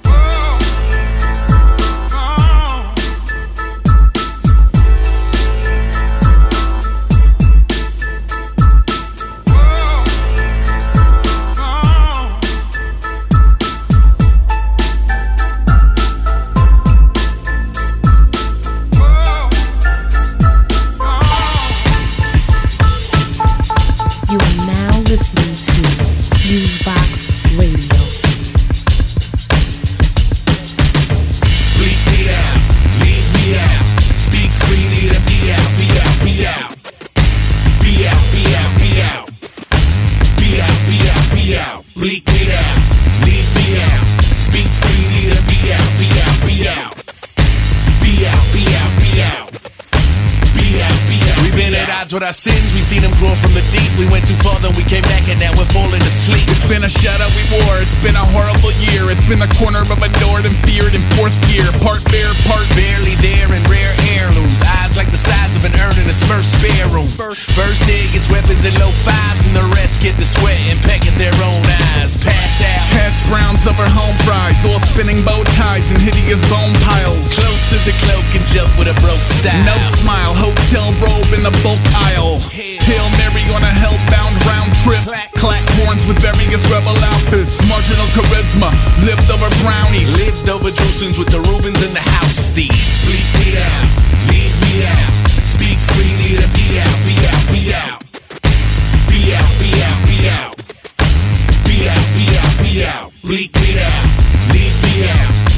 With our sins. We seen them grow from the deep. We went too far, then we came back, and now we're falling asleep. It's been a shadow we wore. It's been a horrible year. It's been the corner of a door and feared in fourth gear. Part bear, part barely there and rare heirlooms. Eyes like the size of an urn in a Smurf spare room. First, aid gets weapons and low fives, and the rest get the sweat and peck at their own eyes. Pass out. Hash browns over home fries, all spinning bow ties and hideous bone piles. Close to the cloak and jump with a broke style. No smile, hotel robe in the bulk aisle. Hail Mary on a hellbound round trip. Clack horns with various rebel outfits. Marginal charisma, lived over brownies. Lived over Drusins with the Rubens and the house thieves. Sleep me out, leave me out. Speak freely to be out, be out, be out. Be out, be out, be out. Be out, be out, be out. Bleak me out, leave me out.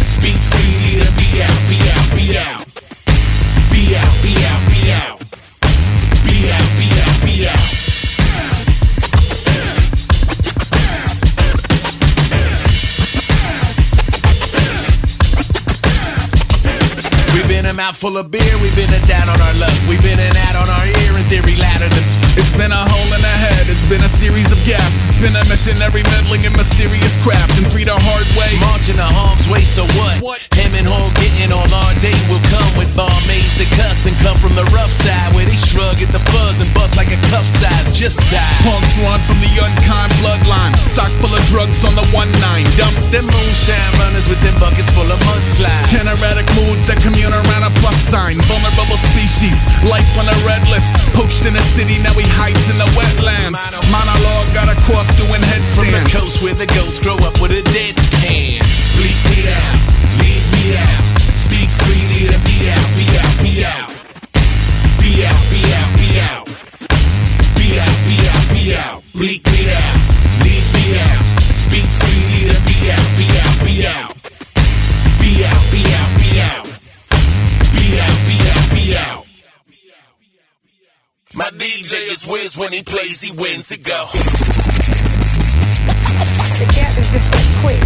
A mouthful of beer, we've been a down on our luck. We've been an out on our ear in theory louder than. It's been a hole in the head, it's been a series of gaps. It's been a missionary meddling in mysterious craft and three the hard way. Marching the harm's way, so what? What? Him and Hall getting all our day will come with barmaids to cuss and come from the rough side where they shrug at the fuzz and bust like a cup size. Just die. Punks run from the unkind bloodline. Sock full of drugs on the one nine. Dump Them moonshine runners with them buckets full of mudslides. Ten erratic moods that commune around a plus sign. Vulnerable species, life on a red list. Poached in a city, now he hides in the wetlands. Monologue got a cross doing From the headstands. coast where the goats grow up with a dead whiz when he plays, he wins it go. The cat is just that quick.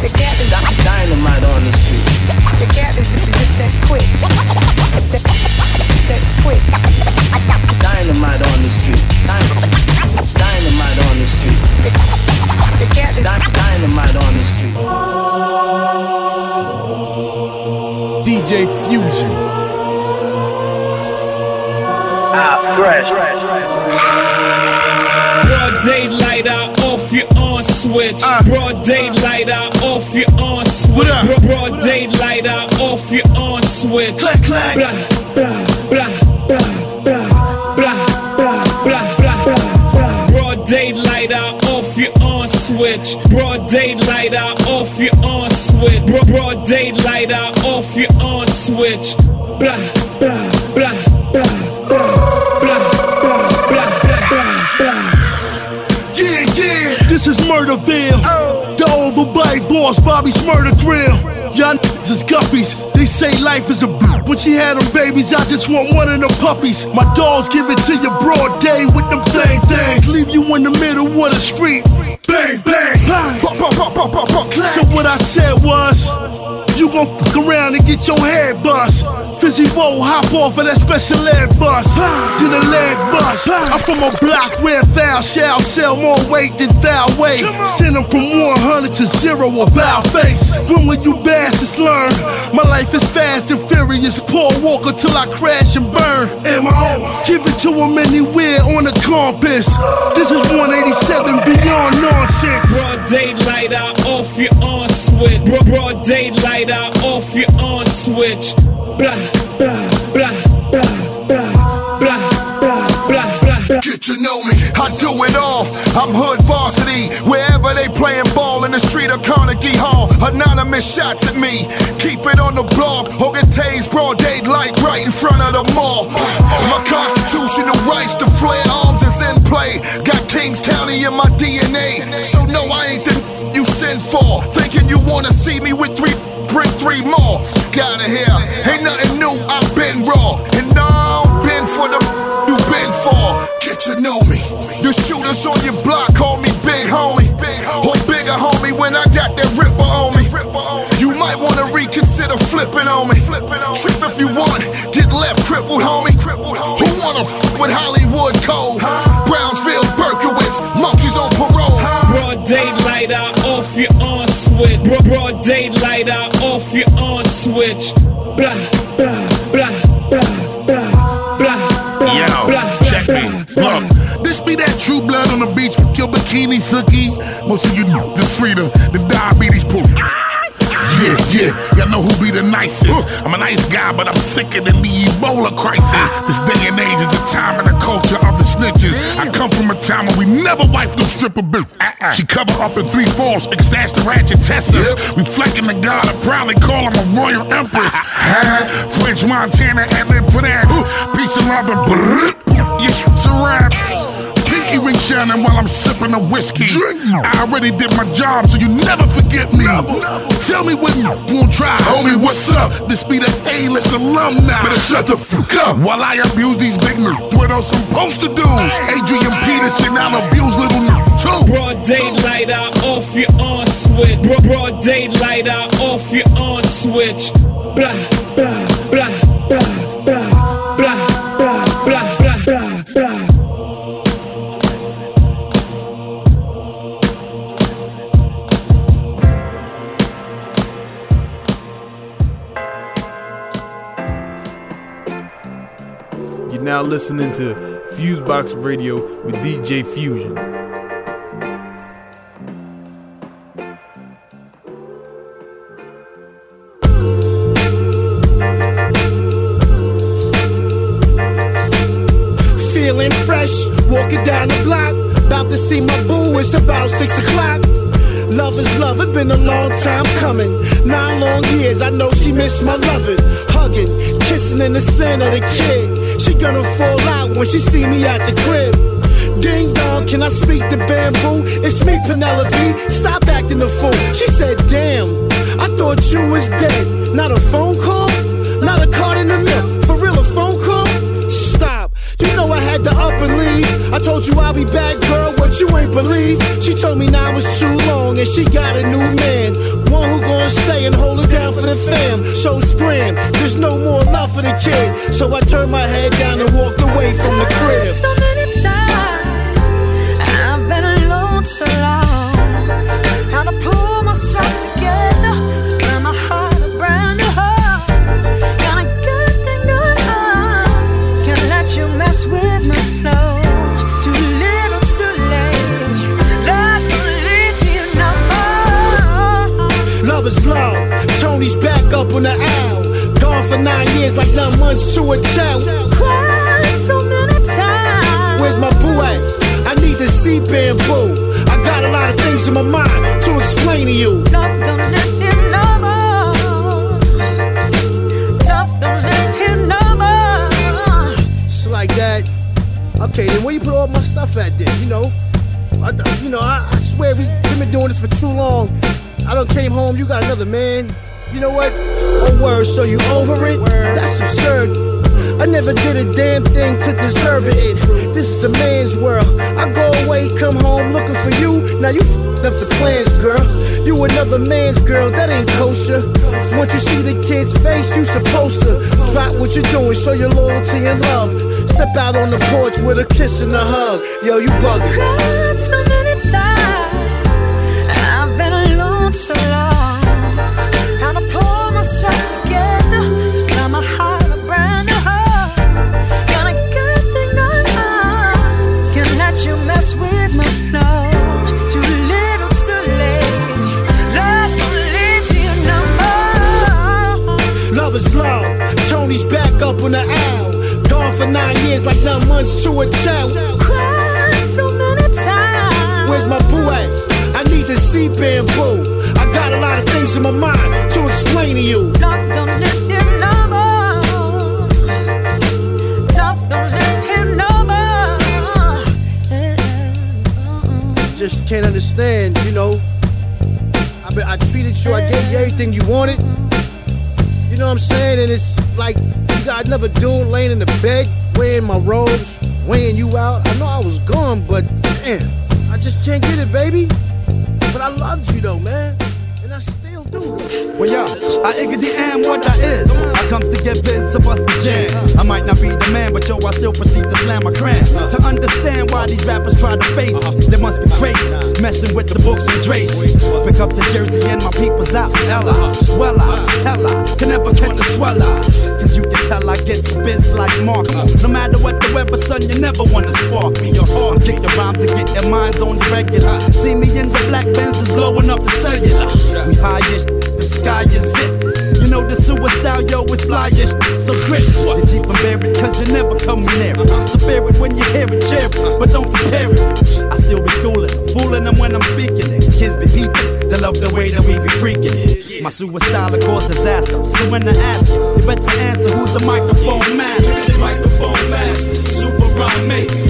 The cat is Dynamite on the street. the cat is just, just that quick. That, that quick. Dynamite on the street. Dyn- Dynamite on the street. The cat is Dy- Dynamite on the street. DJ Fusion. Ah, fresh. Broad daylight, I off your on switch. Broad daylight, I off your on switch. Bro- Broad daylight, I off your on switch. Clack, clack. Blah, blah, blah, blah, blah, blah, blah, blah, blah, blah, blah. Broad daylight, I off your on switch. Broad daylight, I off your on switch. Bro- Broad daylight, I off your on switch. Blah, blah, Yeah, yeah, this is Murderville. The overbite boss, Bobby Smurder Grill. Y'all niggas is guppies. They say life is a b- When she had them babies, I just want one of the puppies. My dogs give it to you broad day with them thang things. Leave you in the middle of the street. Bang, bang, bang. So what I said was, you gon' fuck around and get your head bust. Fizzy Woe, hop off of that special ed bus. Then a leg bus. I'm from a block where thou shall sell more weight than thou weigh. Send them from 100 to zero about face. When will you bastards learn? My life is fast and furious. Paul Walker till I crash and burn. Am I on? Give it to him anywhere on the compass. This is 187 beyond nonsense. Broad daylight, I off your on switch. Bro- Broad daylight, I off your on switch. Blah, blah, blah, blah, blah, blah, blah, blah, blah. Get to know me, I do it all. I'm hood varsity, wherever they playing ball in the street of Carnegie Hall. Anonymous shots at me, keep it on the blog. Hogan Tays, broad daylight, right in front of the mall. My constitutional rights to flare arms is in play. Got Kings County in my DNA, so no, I ain't the send for. Thinking you wanna see me with three, bring three more. Gotta hear, ain't nothing new, I've been raw. And now been for the you been for. Get to know me. The shooters on your block call me big homie. Bigger homie wanna reconsider instead of flipping on me. Trip if you want, get left crippled, homie. Who wanna f with Hollywood Cole? Brownsville, Berkowitz, monkeys on parole. Broad daylight, I off your on switch. Broad, broad daylight, I off your on switch. Blah, blah, blah, blah, blah, blah, blah. Yo, check me. Look, this be that true blood on the beach with your bikini sookie. Most of you the sweeter than diabetes poop. Yeah, yeah, y'all know who be the nicest. I'm a nice guy, but I'm sicker than the Ebola crisis. This day and age is a time in the culture of the snitches. I come from a time when we never wife no stripper bitch. Uh-uh. She cover up in three falls, stash the ratchet Tessas. Reflecting the god, I proudly call him a royal empress. Uh-huh. French Montana, and then for that. Peace and love and brrr. Yeah, it's a rap. Pinky ring shining while I'm sipping a whiskey. I already did my job, so you never forget me. Tell me when you won't try, homie. What's up? This be the A-list alumni. Better shut the fuck up while I abuse these big niggas. What I'm supposed to do? Adrian Peterson, I'll abuse little niggas too. Broad daylight, I off your on switch. Broad, broad daylight, I off your on switch. Blah, blah, blah, blah, blah, blah, You're now listening to Fusebox Radio with DJ Fusion. Feeling fresh, walking down the block. About to see my boo, it's about six o'clock. Love is love, it's been a long time coming. Nine long years, I know she missed my loving. Hugging, kissing in the center of the kid. She gonna fall out when she see me at the crib. Ding dong, can I speak to bamboo? It's me, Penelope. Stop acting a fool. She said, Damn, I thought you was dead. Not a phone call, not a card in the mail. You know I had to up and leave. I told you I'll be back, girl. What you ain't believe? She told me now it's too long and she got a new man. One who gonna stay and hold it down for the fam. So scram, there's no more love for the kid. So I turned my head down and walked away from the crib. So many times on the owl. Gone for nine years like nine months to a child. Cried so many times. Where's my boo at? I need to see bamboo. I got a lot of things in my mind to explain to you. Love don't live here no more. Love don't live here no more. It's like that. Okay, then where you put all my stuff at then? You know, I, you know, I, I swear we, we've been doing this for too long. I don't came home, you got another man. You know what? Word, so you over it? That's absurd. I never did a damn thing to deserve it. This is a man's world. I go away, come home looking for you. Now you f***ed up the plans, girl. You another man's girl, that ain't kosher. Once you see the kid's face, you supposed to drop what you're doing, show your loyalty and love. Step out on the porch with a kiss and a hug. Yo, you bugging. Like nine months to a child. Cried so many times. Where's my boo at? I need to see bamboo. I got a lot of things in my mind to explain to you. Love don't live here no more. Love don't live here no more. Just can't understand, you know. I, be, I treated you, I gave you everything you wanted. You know what I'm saying? And it's like you got another dude laying in the bed, wearing my robes, weighing you out. I know I was gone, but damn, I just can't get it, baby. But I loved you though, man. And I still do. Well, yo, I the am what I is. I comes to get biz, to bust the jam. I might not be the man, but yo, I still proceed to slam my cram. To understand why these rappers try to face they must be crazy. Messing with the books and Drace. Pick up the jersey and my people's out. Ella, swella, hella, can never catch a sweller. Tell I get biz like Mark. No matter what the weather, son, you never wanna spark me. Your heart, kick the rhymes and get your minds on the regular. See me in the black Benz just blowing up the cellular. We high-ish, the sky is it. You know the suicide, yo, is flyish. So grip, you keep them buried, cause you never come near. So bear it when you hear it, cheer it, but don't compare it. I still be schooling, fooling them when I'm speaking it. Kids be peeping, they love the way that we be freaking it. My suicide will cause disaster. So when I ask you, you better answer who's the microphone master. The microphone master, super rhyme maker.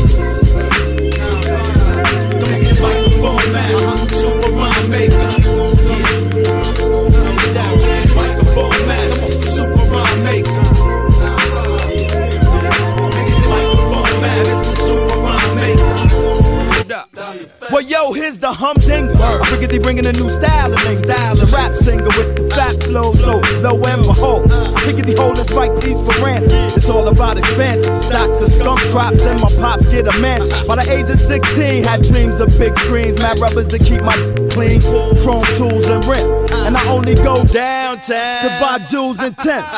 The humdinger. I figured they bringing a new style and style a rap singer with the fat flow, so low and behold. I figured they hold us right piece for ransom. It's all about expansion. Stocks of skunk crops and my pops get a mansion. By the age of 16, had dreams of big screens, mad rubbers to keep my clean, chrome tools and rims. And I only go downtown to buy jewels and tents.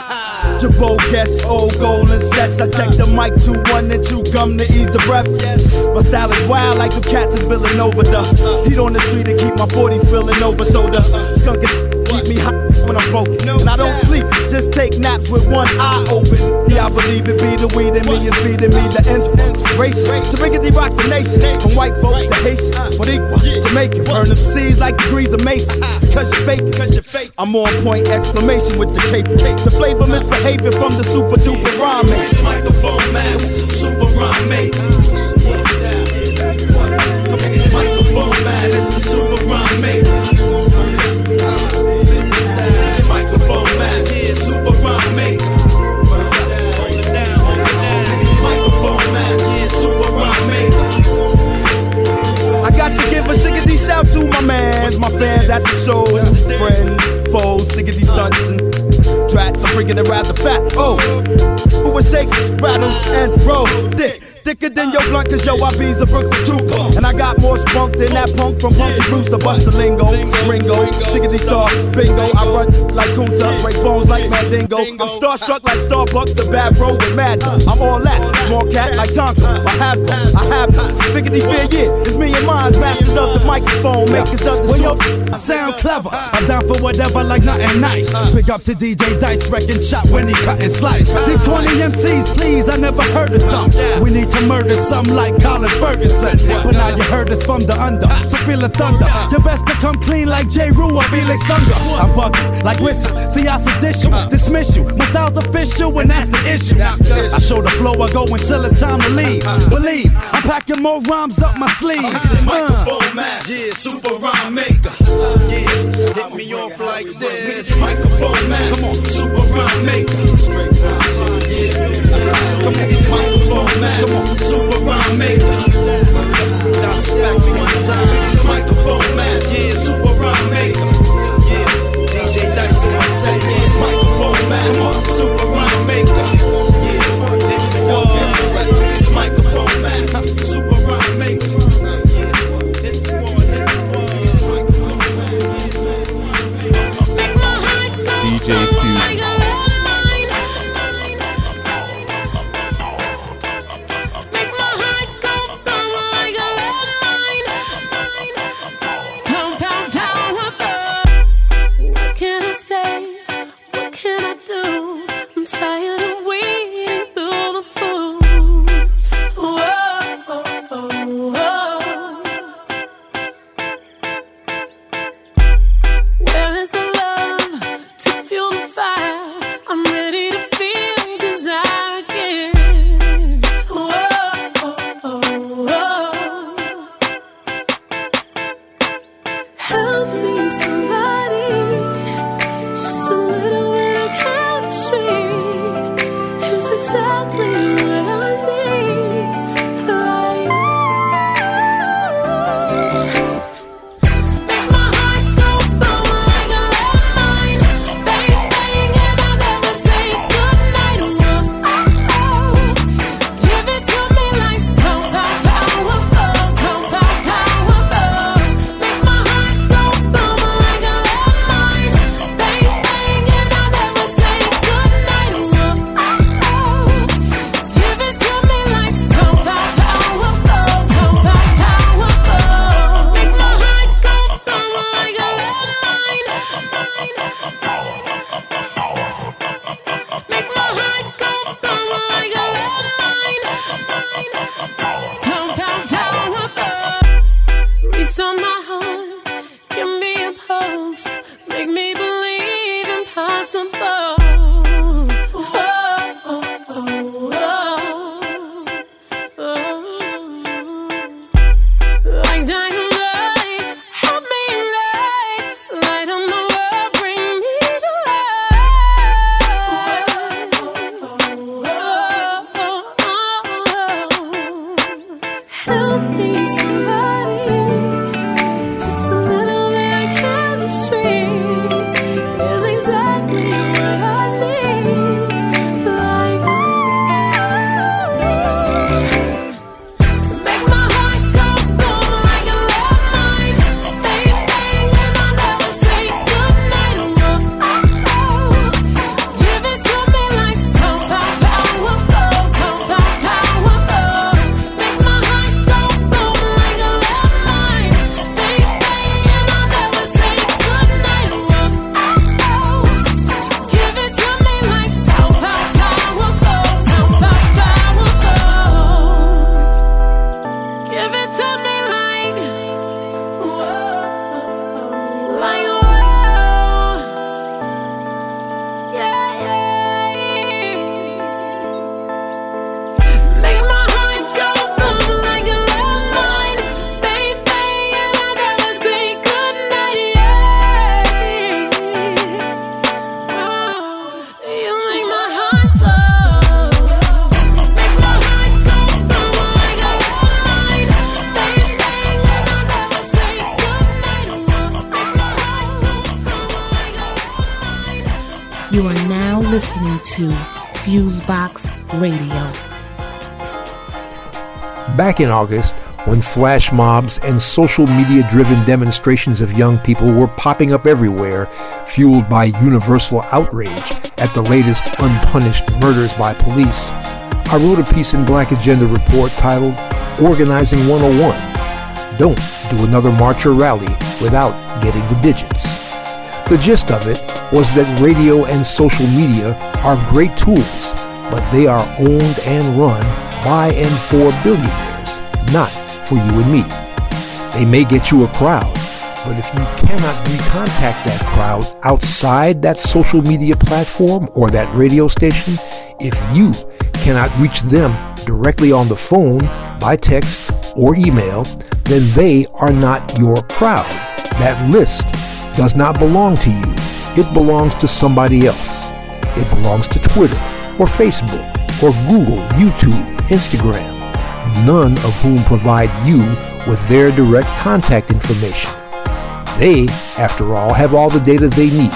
Jabot guess old golden sets. I check the mic to one and chew gum to ease the breath. My style is wild like the cats in Villanova. The heat on the street to keep my 40s spilling over. So the skunk is keep me hot when I'm smoking. And I don't sleep, just take naps with one eye open. Yeah, I believe it be the weed in me is feeding me the inspiration. So riggedy rock the nation. From white folk to Haitian, but equal Jamaican. Burn them seeds like degrees of Mason. Cause you're fake, cause you're fake. I'm on point, exclamation with the cape. The flavor misbehaving from the super duper rhyme. Microphone master, super rhyme maker. Microphone master, the. Microphone maker. Microphone master, super rhyme maker. I got to give a shiggity shout to my mans, my fans at the shows, friends, foes, stickety stunts and tracks. I'm freaking it rather fat. Oh, was shake, rattle, and roll thick. Thicker than your blunt, cause yo, I be's a Brooklyn trooper. And I got more spunk than that punk from Punky Brewster. Bust the lingo, Ringo, stickety star, bingo. I run like Kunta, break bones like Mandingo. I'm starstruck like Starbuck, the bad bro with mad. Uh. I'm all that. Small cat like Tonka, Hasbro, I have no. Figgity fear, yeah, it's me and mine, masters of the microphone, makers of the show. I sound uh. clever. I'm down for whatever, like nothing nice. Pick up to DJ Dice, wrecking shot when he cut and slice. These 20 MCs, please, I never heard of some. We need to murder some like Colin Ferguson. But now you heard us from the under, so feel the thunder. You best to come clean like J. Rue or Felix Unger. I'm bugging like whistle. See, I sedition, dismiss you. My style's official, and that's the issue. I show the flow, I go until it's time to leave. Believe, I'm packing more rhymes up my sleeve. Uh. Microphone yeah, super rhyme maker. Yeah, hit me off like this. Microphone master, come on, super rhyme maker. Straight yeah, come on, microphone master, come on, super rhyme maker. That's back to one time. Microphone master, yeah, super rhyme maker. Back in August, when flash mobs and social media driven demonstrations of young people were popping up everywhere, fueled by universal outrage at the latest unpunished murders by police, I wrote a piece in Black Agenda Report titled Organizing 101 Don't do another march or rally without getting the digits. The gist of it was that radio and social media are great tools, but they are owned and run by and for billionaires, not for you and me. They may get you a crowd, but if you cannot recontact that crowd outside that social media platform or that radio station, if you cannot reach them directly on the phone, by text, or email, then they are not your crowd. That list does not belong to you. It belongs to somebody else. It belongs to Twitter or Facebook or Google, YouTube, Instagram, none of whom provide you with their direct contact information. They, after all, have all the data they need.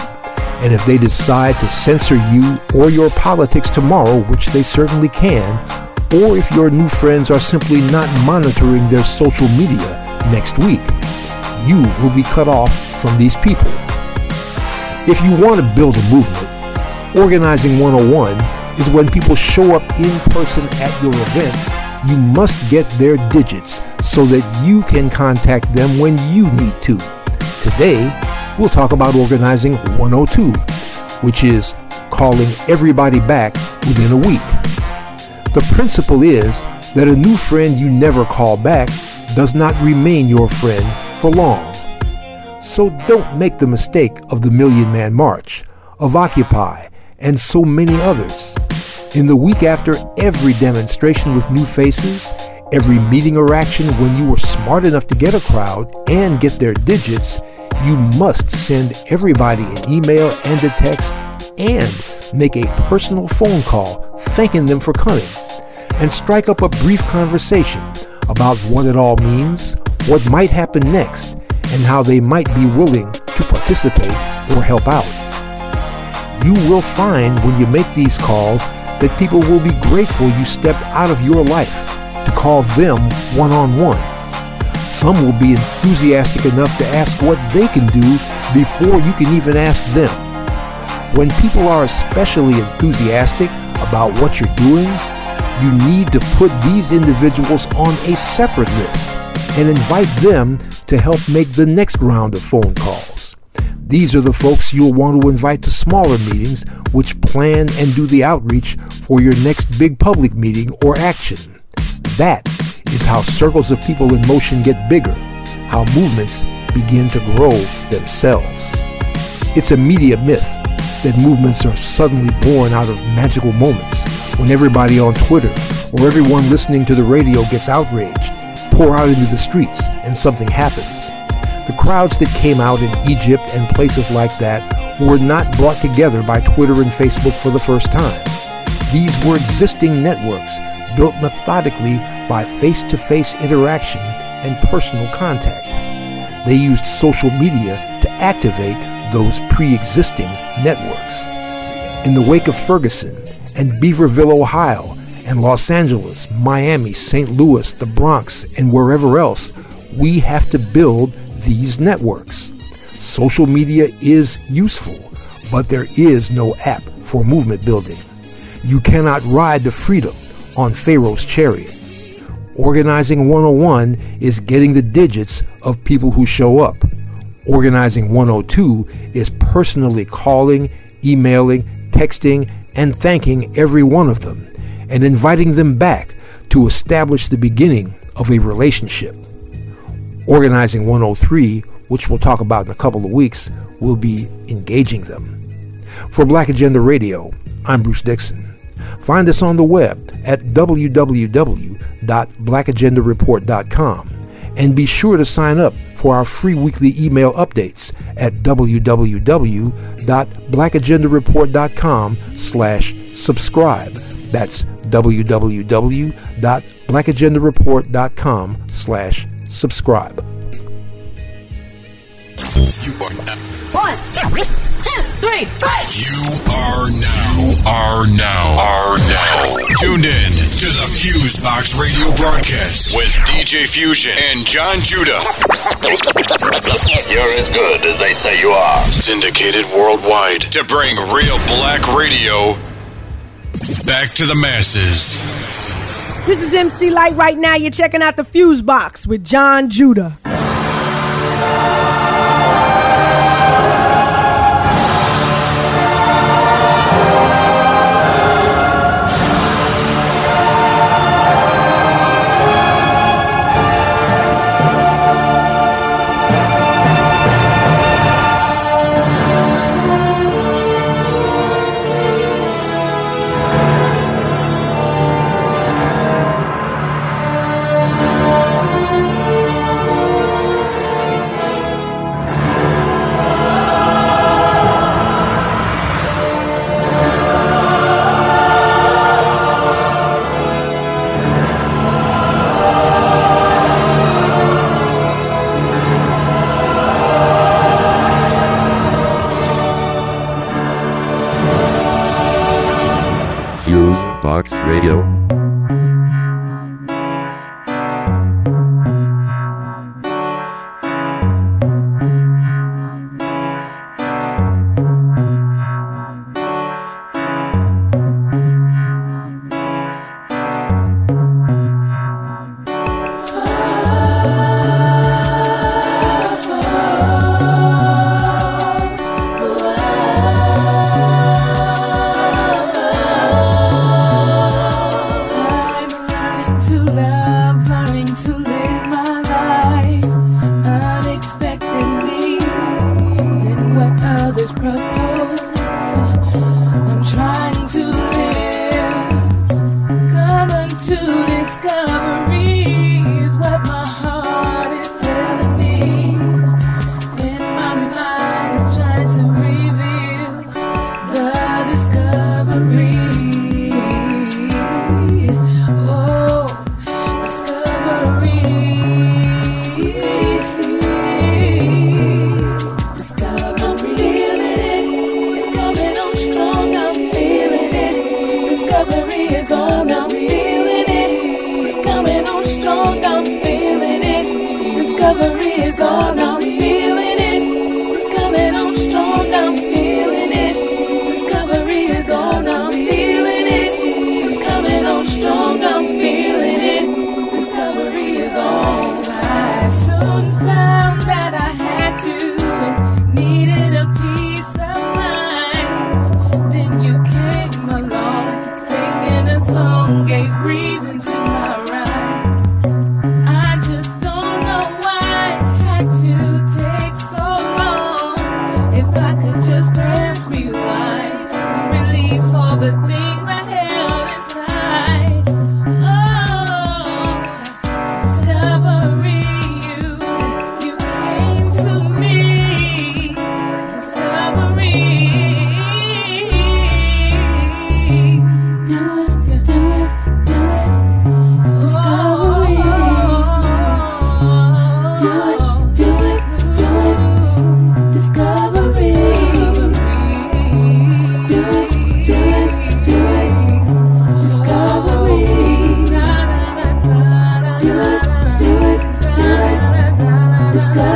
And if they decide to censor you or your politics tomorrow, which they certainly can, or if your new friends are simply not monitoring their social media next week, you will be cut off from these people. If you want to build a movement, Organizing 101 is when people show up in person at your events, you must get their digits so that you can contact them when you need to. Today, we'll talk about Organizing 102, which is calling everybody back within a week. The principle is that a new friend you never call back does not remain your friend for long. So don't make the mistake of the Million Man March, of Occupy, and so many others. In the week after every demonstration with new faces, every meeting or action when you were smart enough to get a crowd and get their digits, you must send everybody an email and a text and make a personal phone call thanking them for coming and strike up a brief conversation about what it all means, what might happen next, and how they might be willing to participate or help out. You will find when you make these calls that people will be grateful you stepped out of your life to call them one on one. Some will be enthusiastic enough to ask what they can do before you can even ask them. When people are especially enthusiastic about what you're doing, you need to put these individuals on a separate list and invite them to help make the next round of phone calls. These are the folks you'll want to invite to smaller meetings which plan and do the outreach for your next big public meeting or action. That is how circles of people in motion get bigger, how movements begin to grow themselves. It's a media myth that movements are suddenly born out of magical moments when everybody on Twitter or everyone listening to the radio gets outraged, pour out into the streets, and something happens. The crowds that came out in Egypt and places like that were not brought together by Twitter and Facebook for the first time. These were existing networks built methodically by face-to-face interaction and personal contact. They used social media to activate those pre-existing networks. In the wake of Ferguson and Beavercreek, Ohio, and Los Angeles, Miami, St. Louis, the Bronx, and wherever else, we have to build these networks. Social media is useful, but there is no app for movement building. You cannot ride the freedom on Pharaoh's chariot. Organizing 101 is getting the digits of people who show up. Organizing 102 is personally calling, emailing, texting, and thanking every one of them and inviting them back to establish the beginning of a relationship. Organizing 103, which we'll talk about in a couple of weeks, will be engaging them. For Black Agenda Radio, I'm Bruce Dixon. Find us on the web at www.blackagendareport.com and be sure to sign up for our free weekly email updates at www.blackagendareport.com slash subscribe. That's www.blackagendareport.com slash subscribe. You are now. You are now, are now, are now. Tuned in to the Fusebox Radio broadcast with DJ Fusion and John Judah. You're as good as they say you are. Syndicated worldwide to bring real black radio Back to the masses. This is MC Lyte right now. You're checking out the Fuse Box with John Judah. Radio. the sky.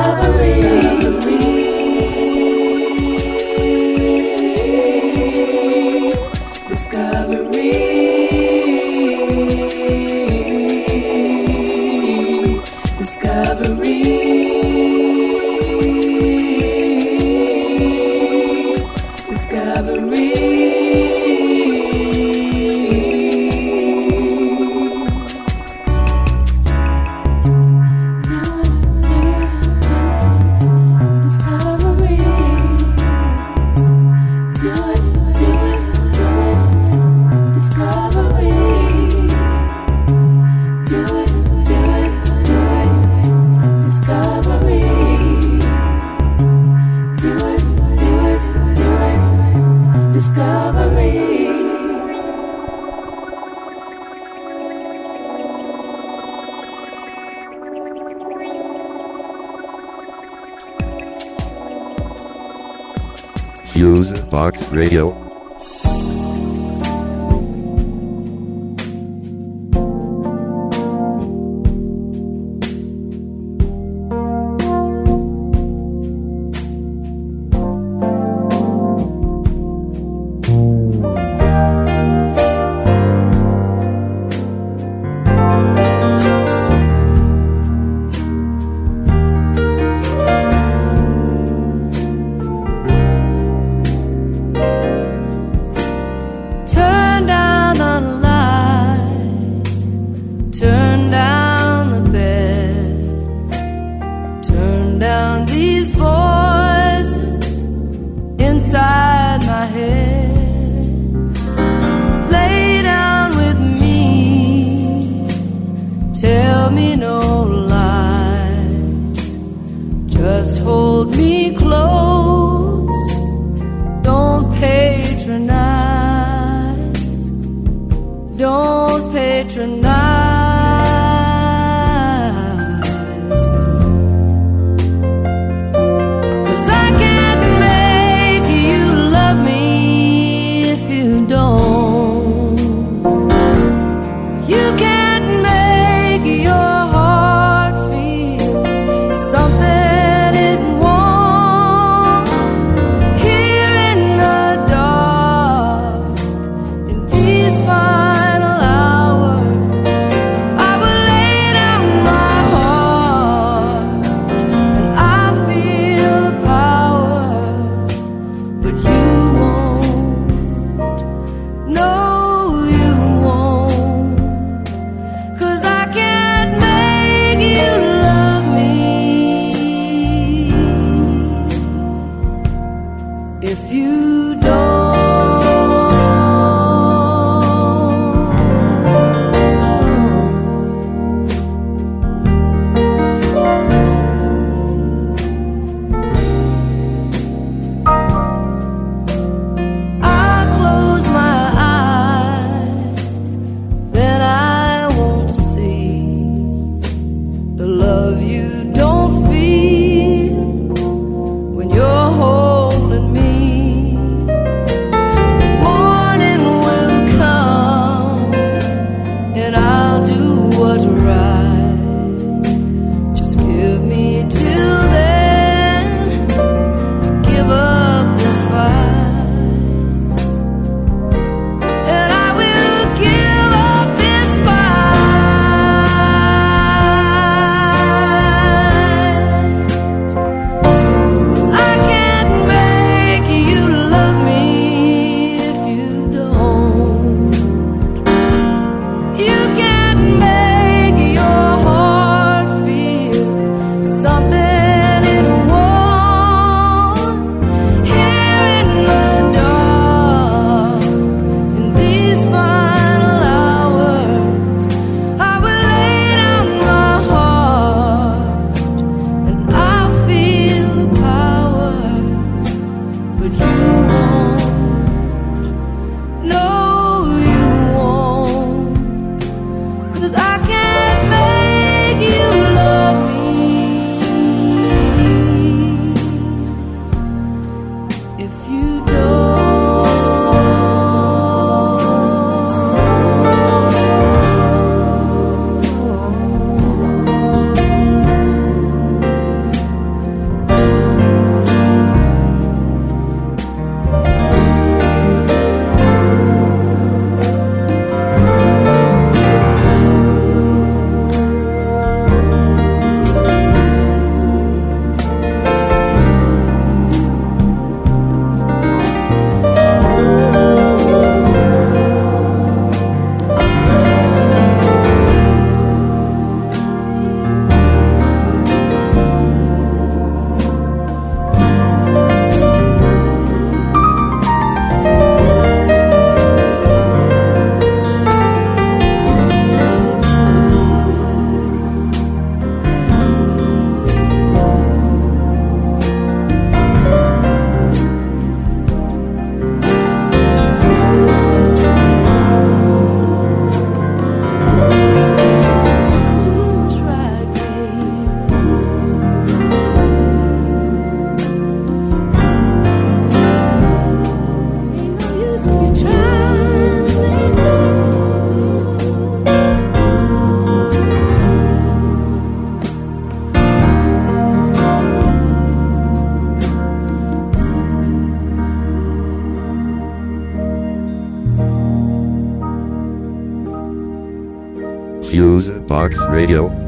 Fuse Box Radio.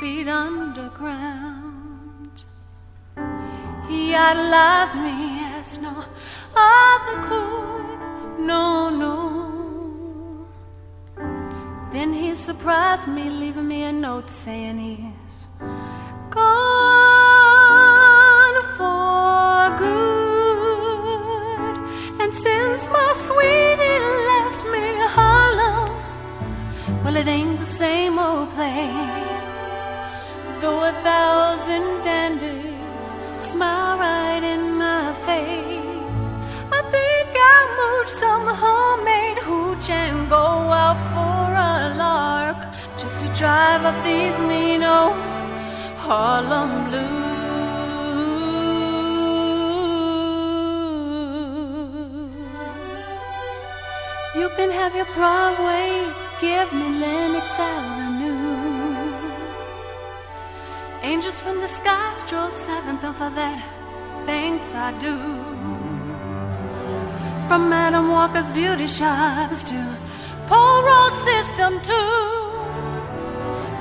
Feet underground. He idolized me as no other could, no, no. Then he surprised me, leaving me a note saying he's gone for good. And since my sweetie left me Harlem, well, it ain't the same old place. Though a thousand dandies smile right in my face, I think I'll mooch some homemade hooch and go out for a lark just to drive off these mean old Harlem blues. You can have your Broadway, give me Lenox Avenue. Angels from the sky stroll seventh, and for that, thanks I do. From Madam Walker's beauty shops to Poro's System too,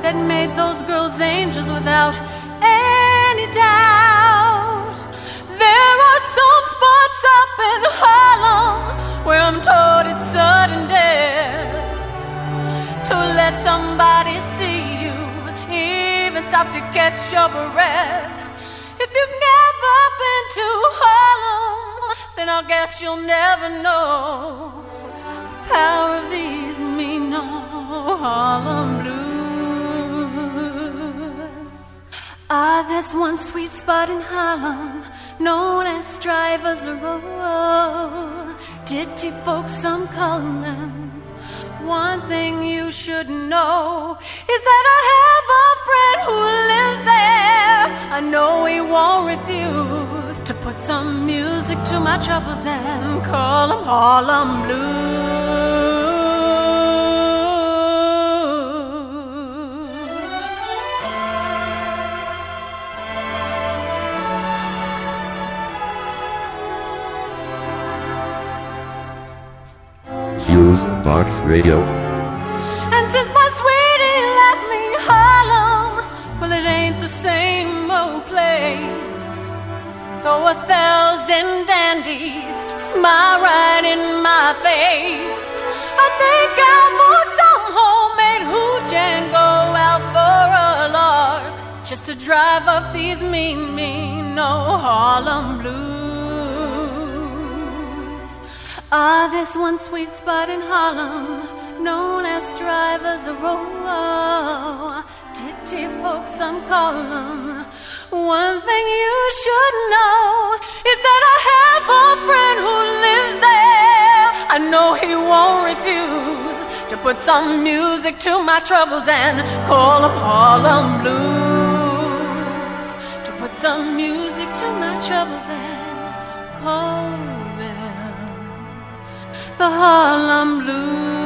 that made those girls angels without any doubt. There are some spots up in Harlem where I'm told it's sudden death to let somebody see stop to catch your breath. If you've never been to Harlem, then I guess you'll never know the power of these mean old Harlem blues. Ah, there's one sweet spot in Harlem known as Strivers' Row. Ditty folks, some call them. One thing you should know is that I have a friend who lives there. I know he won't refuse to put some music to my troubles and call them Harlem Blues. Fuse Box Radio. And since my sweetie left me Harlem, well, it ain't the same old place. Though a thousand dandies smile right in my face, I think I'll move some homemade hooch and go out for a lark just to drive up these mean, mean no Harlem blues. Ah, there's one sweet spot in Harlem known as Strivers' Row. Ditty folks, some call 'em. One thing you should know is that I have a friend who lives there. I know he won't refuse to put some music to my troubles and call up Harlem Blues. To put some music to my troubles and call them the Harlem Blues.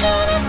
Things we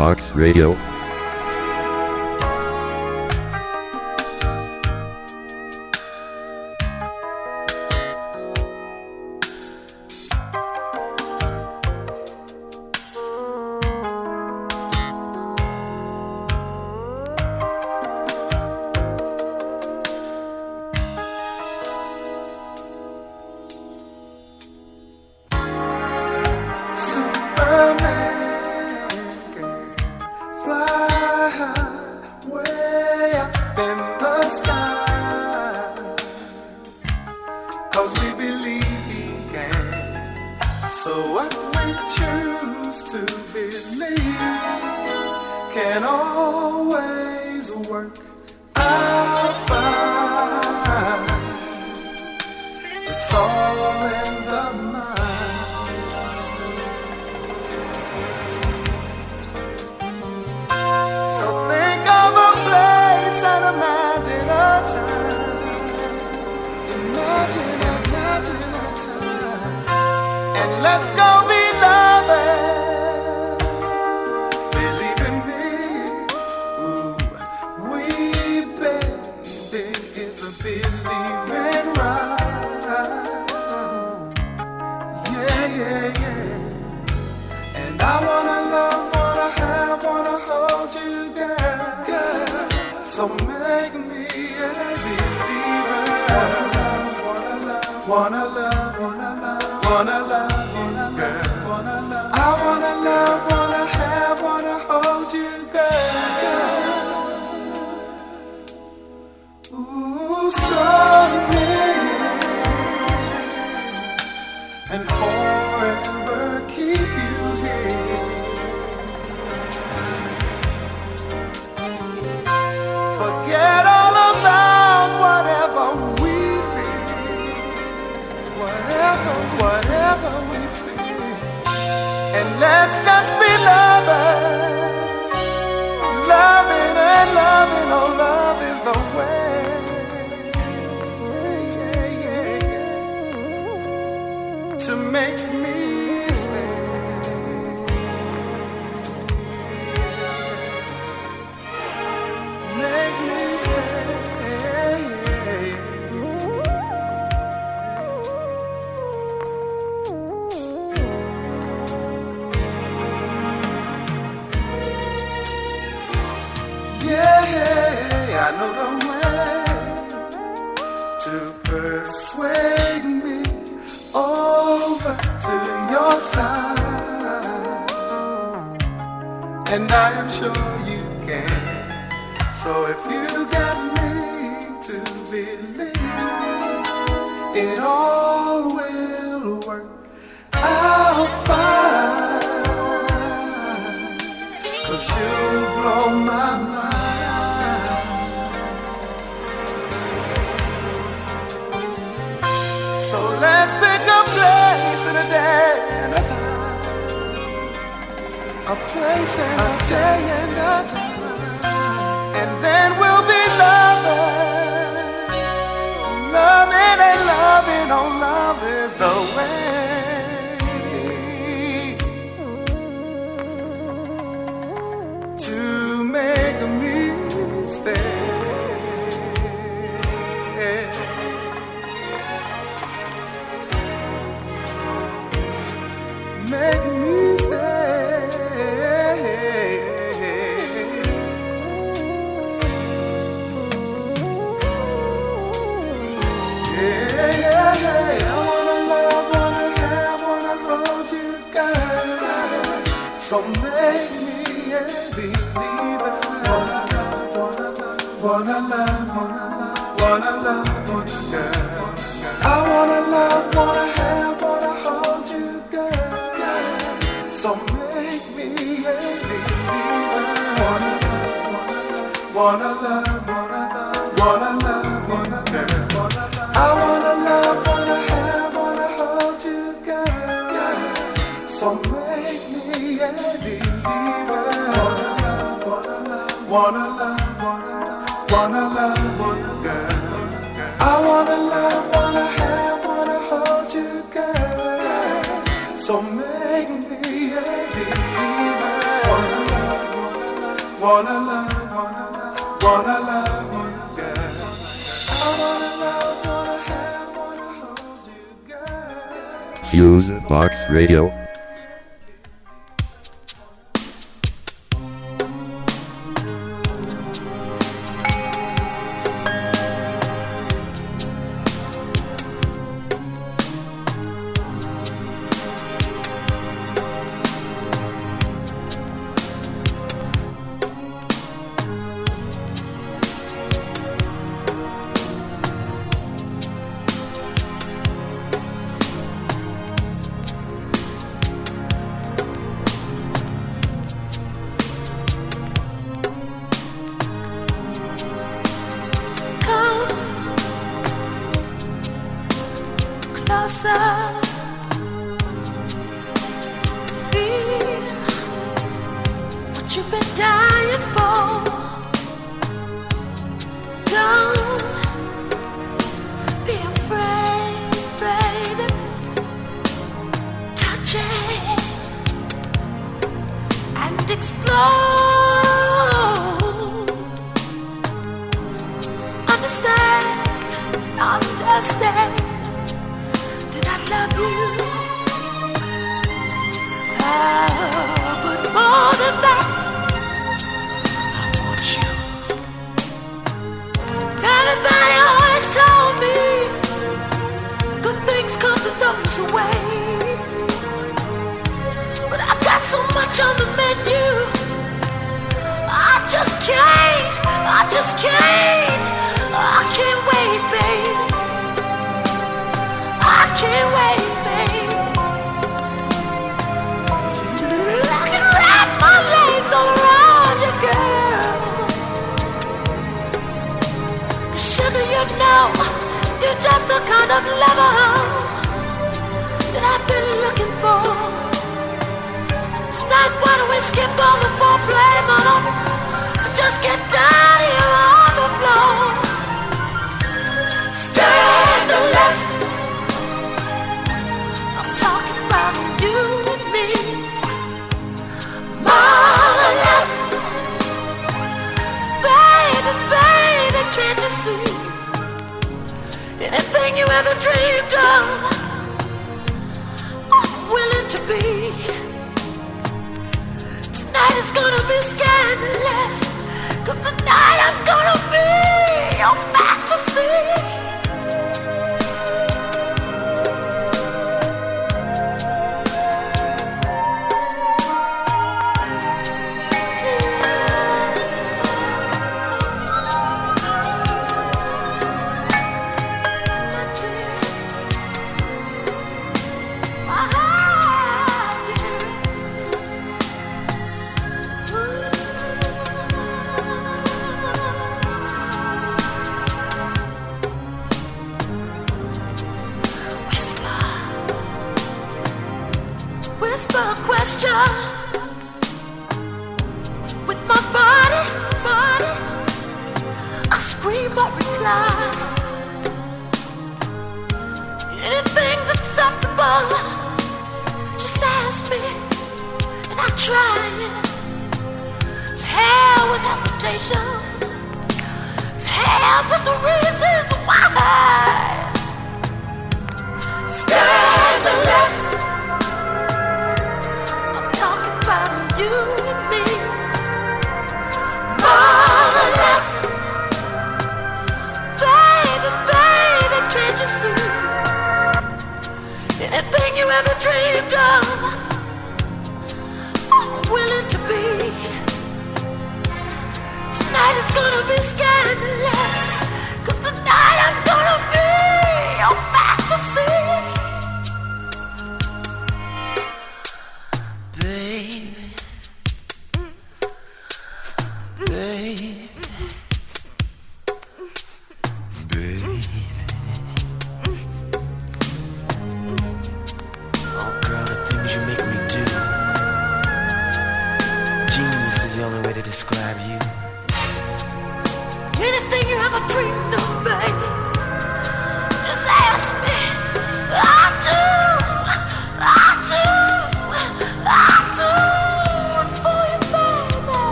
Box Radio. Cause you blow my mind. So let's pick a place and a day and a time. A place and a, a day and a time. And then we'll be lovers. Loving and loving, oh love is the way. So make me a believer. Wanna love, wanna love, wanna love, wanna love, wanna love, wanna girl. I wanna love, wanna have, wanna hold you, girl. So make me a believer. Wanna love, wanna love, wanna love, wanna Box Radio.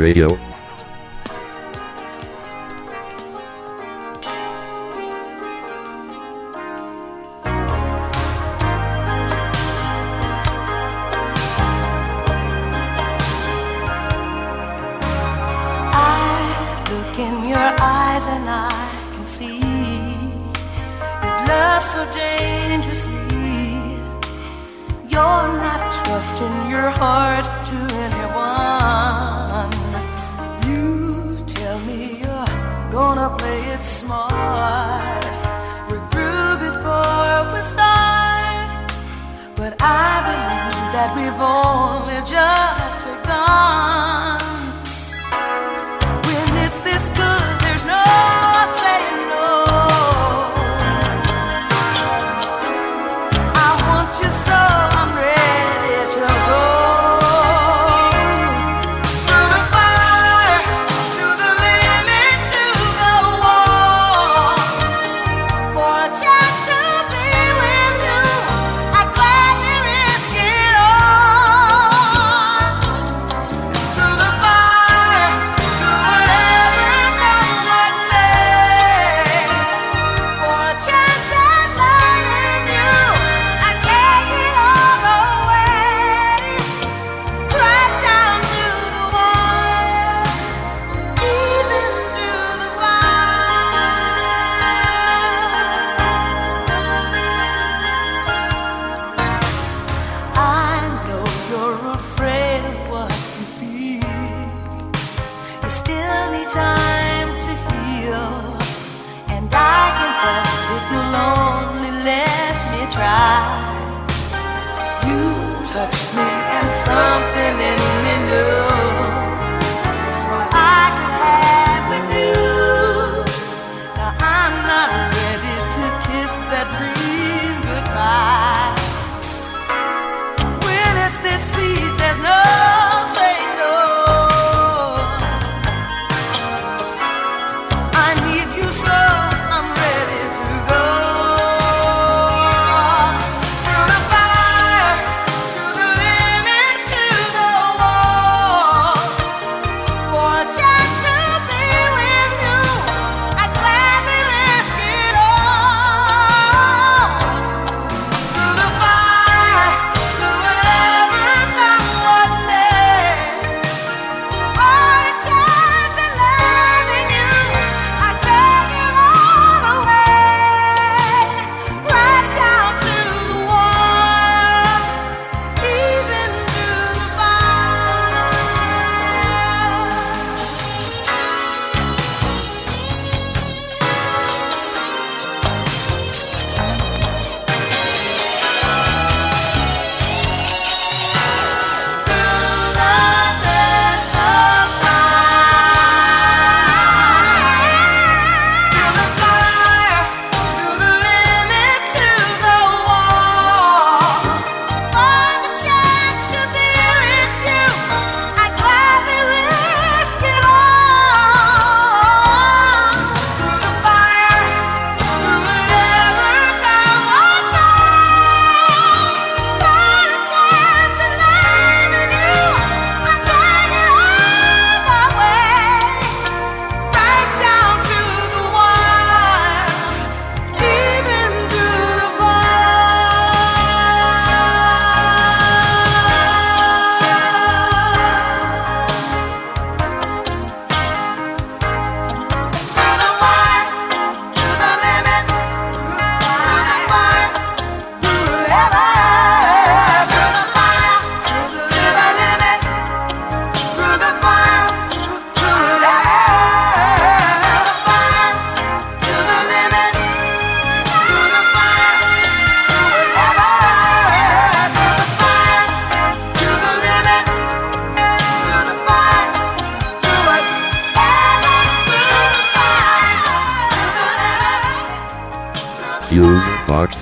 Radio.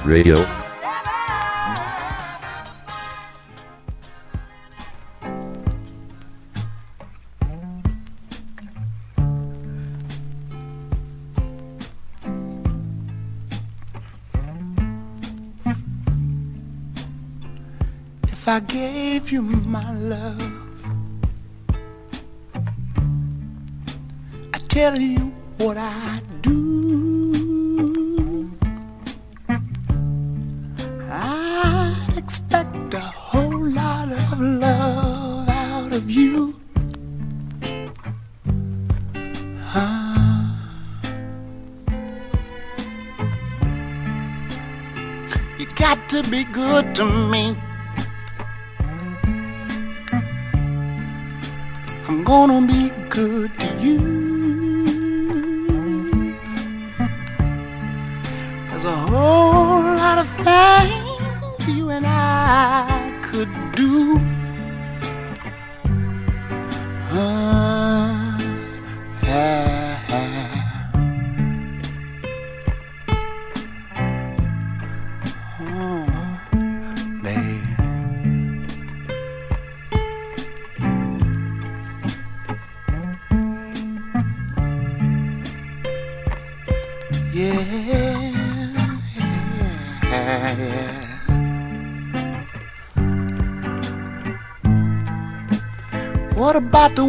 Radio. If I gave you my love, I tell you what I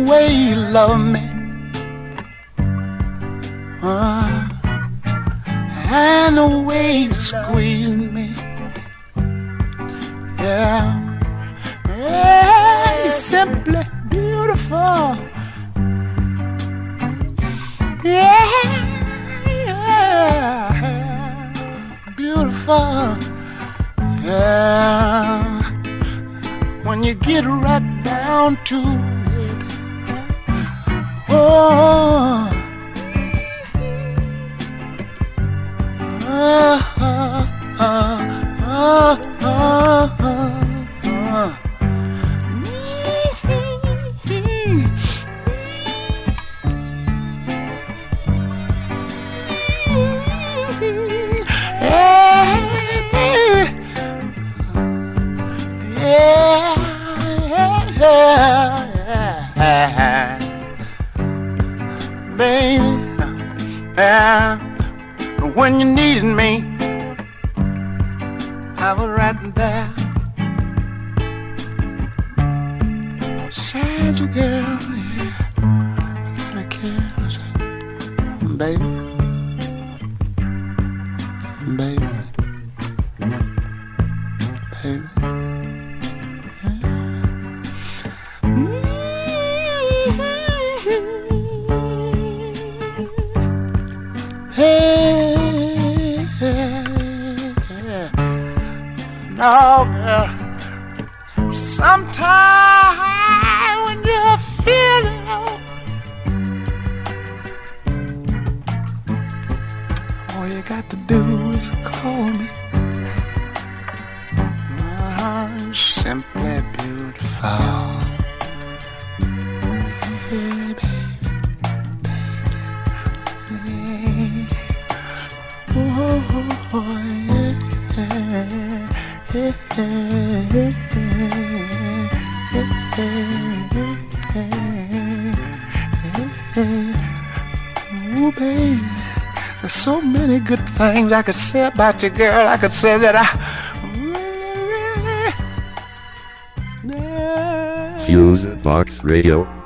way you love. things I could say about you, girl. I could say that I. Fuse Box Radio.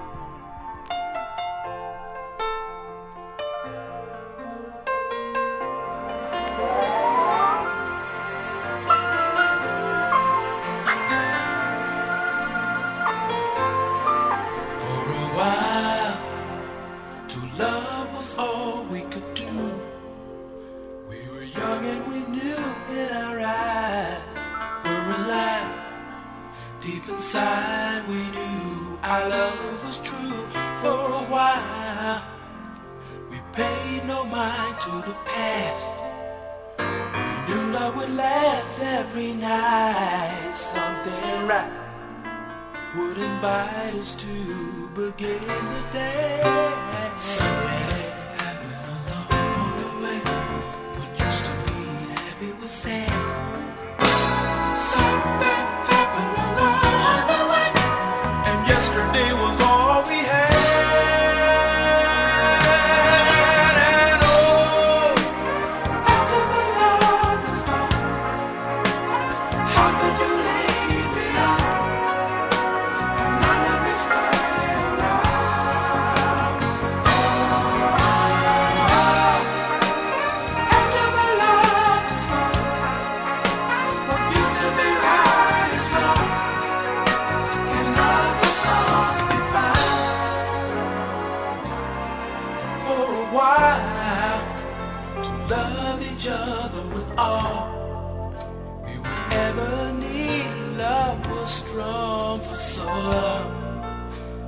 strong for so long.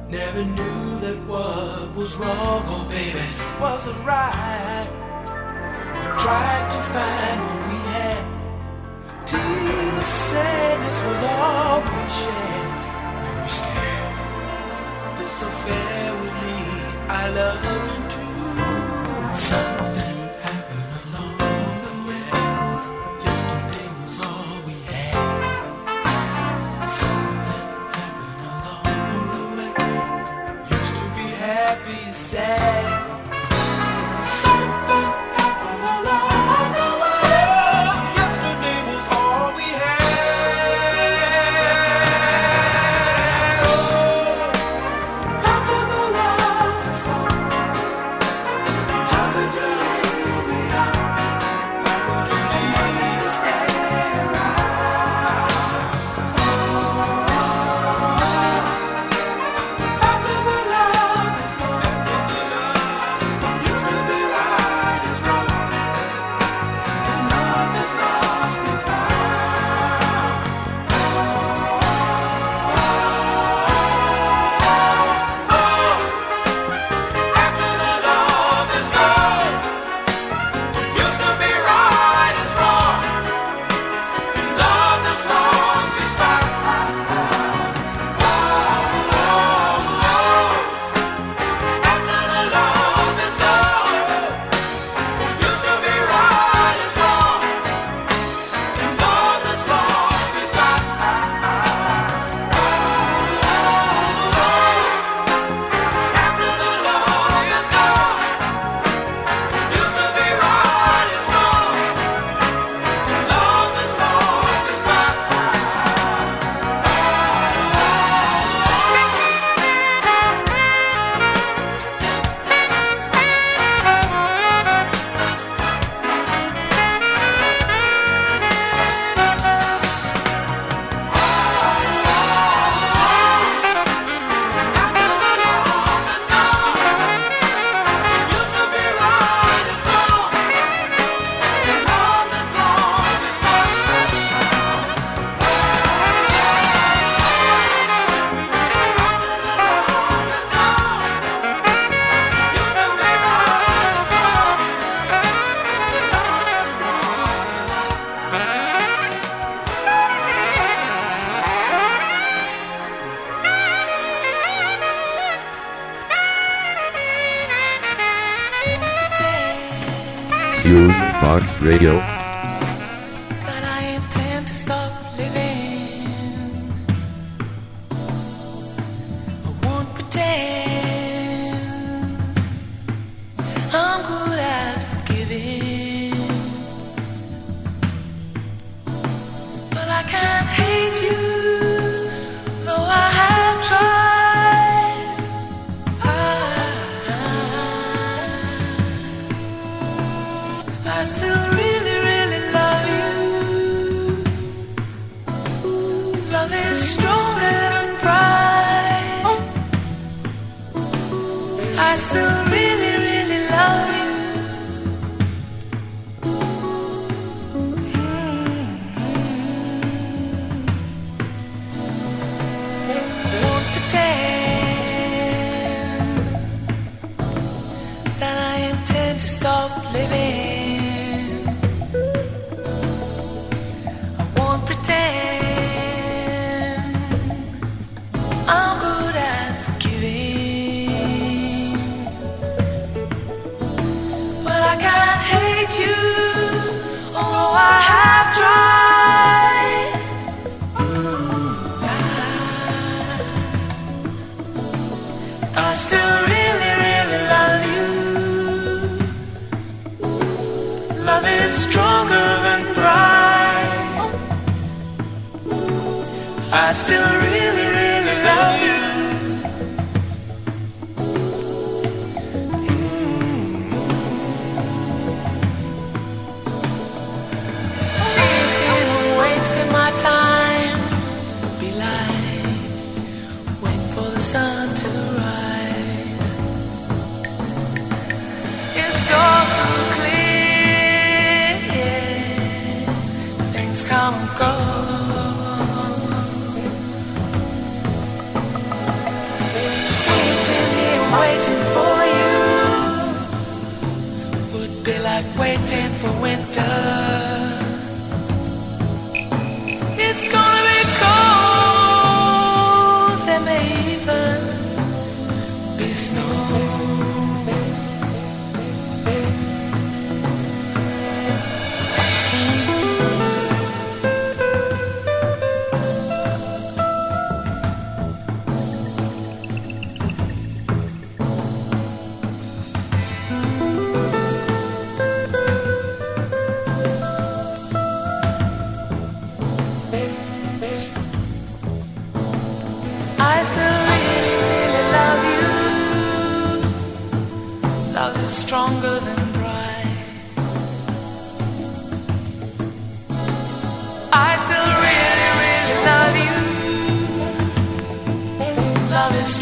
Never knew that what was wrong, oh baby, wasn't right. We tried to find what we had. Till the sadness was all we shared. We were scared this affair would lead our love into something. Radio.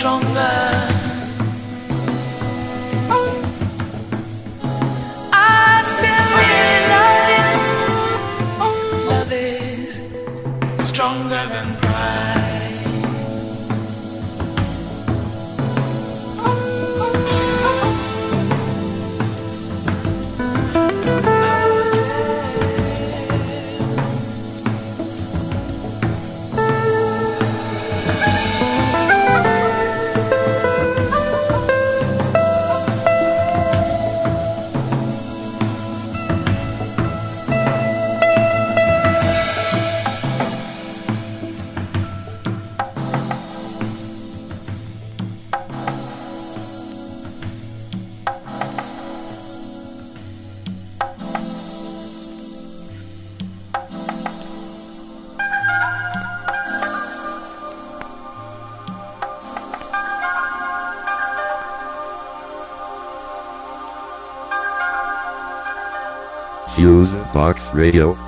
Stronger. Box Radio.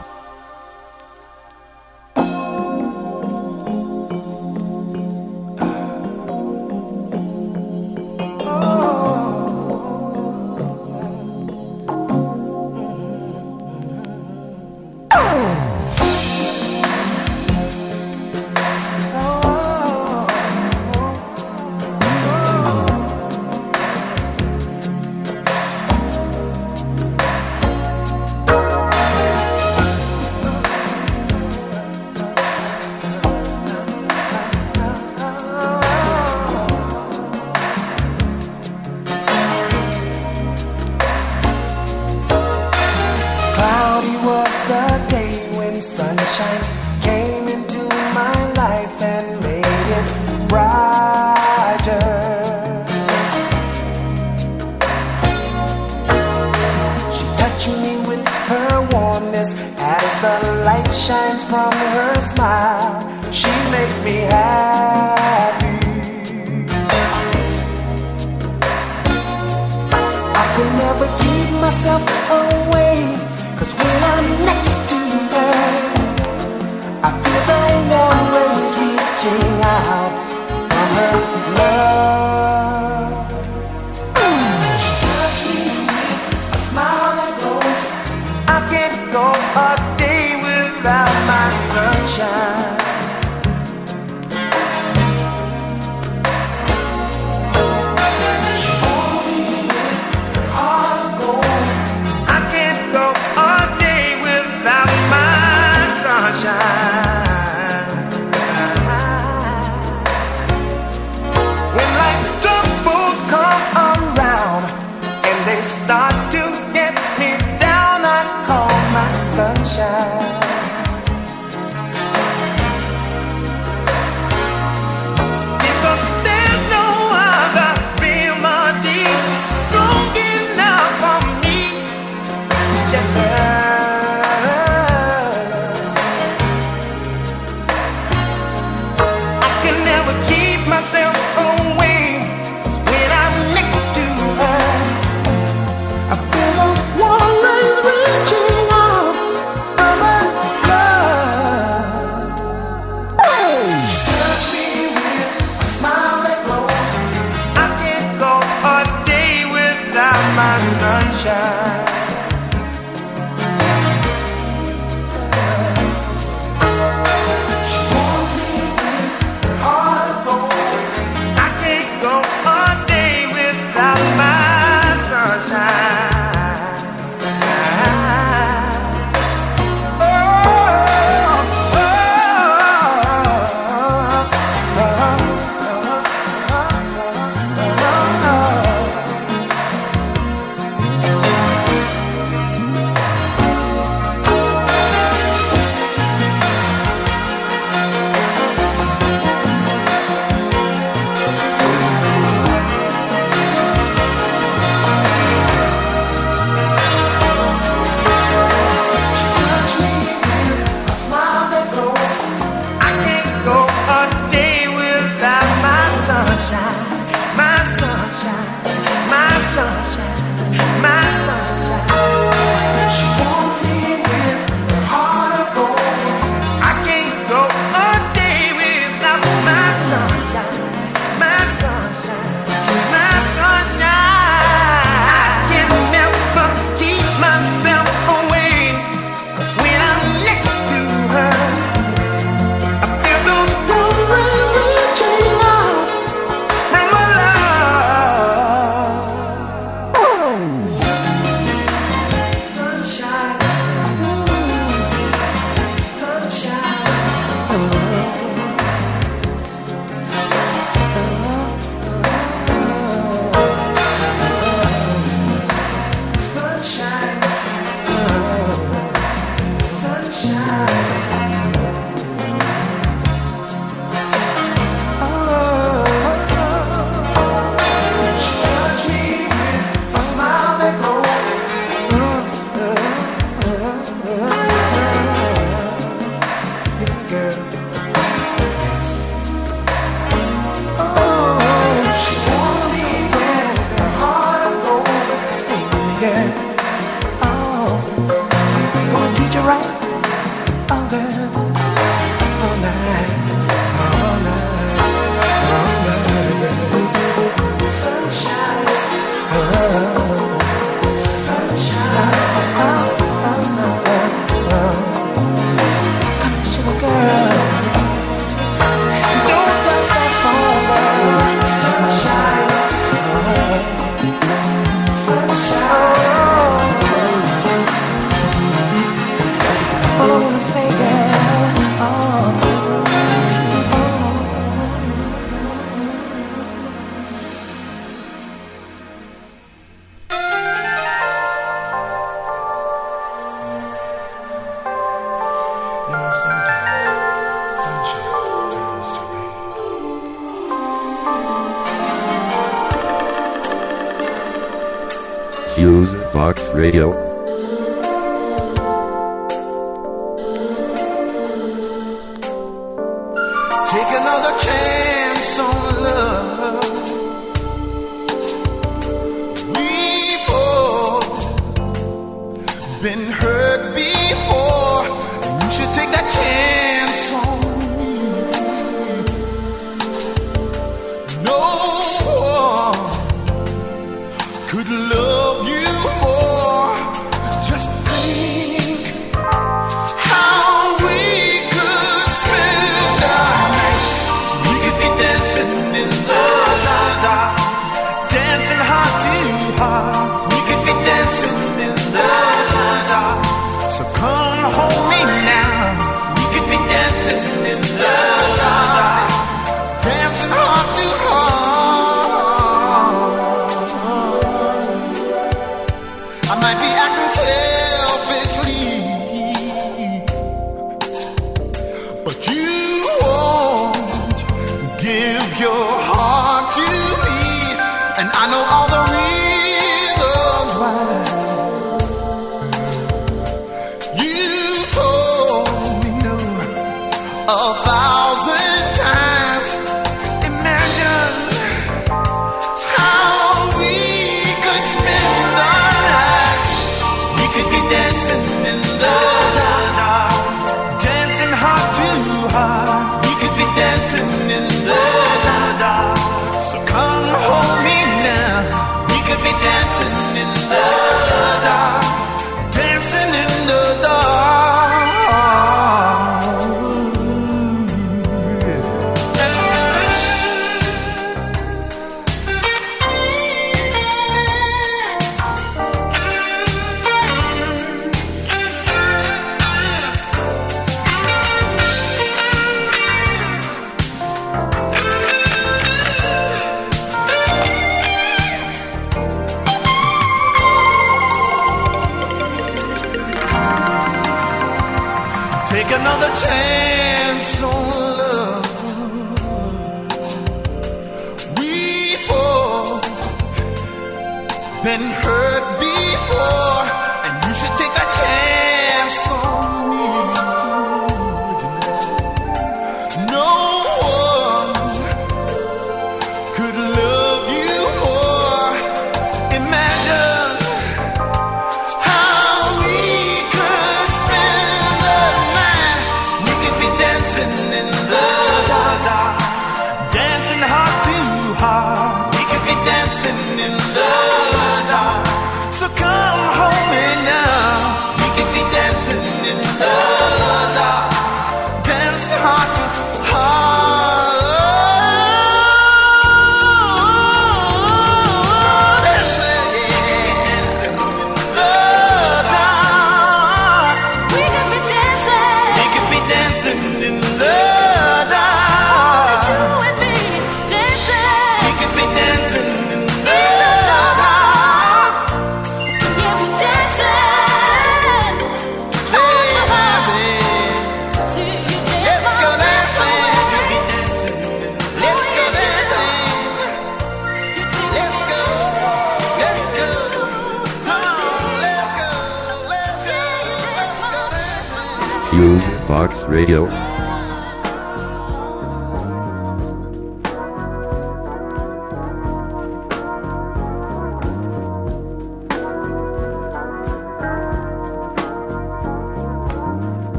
Fuse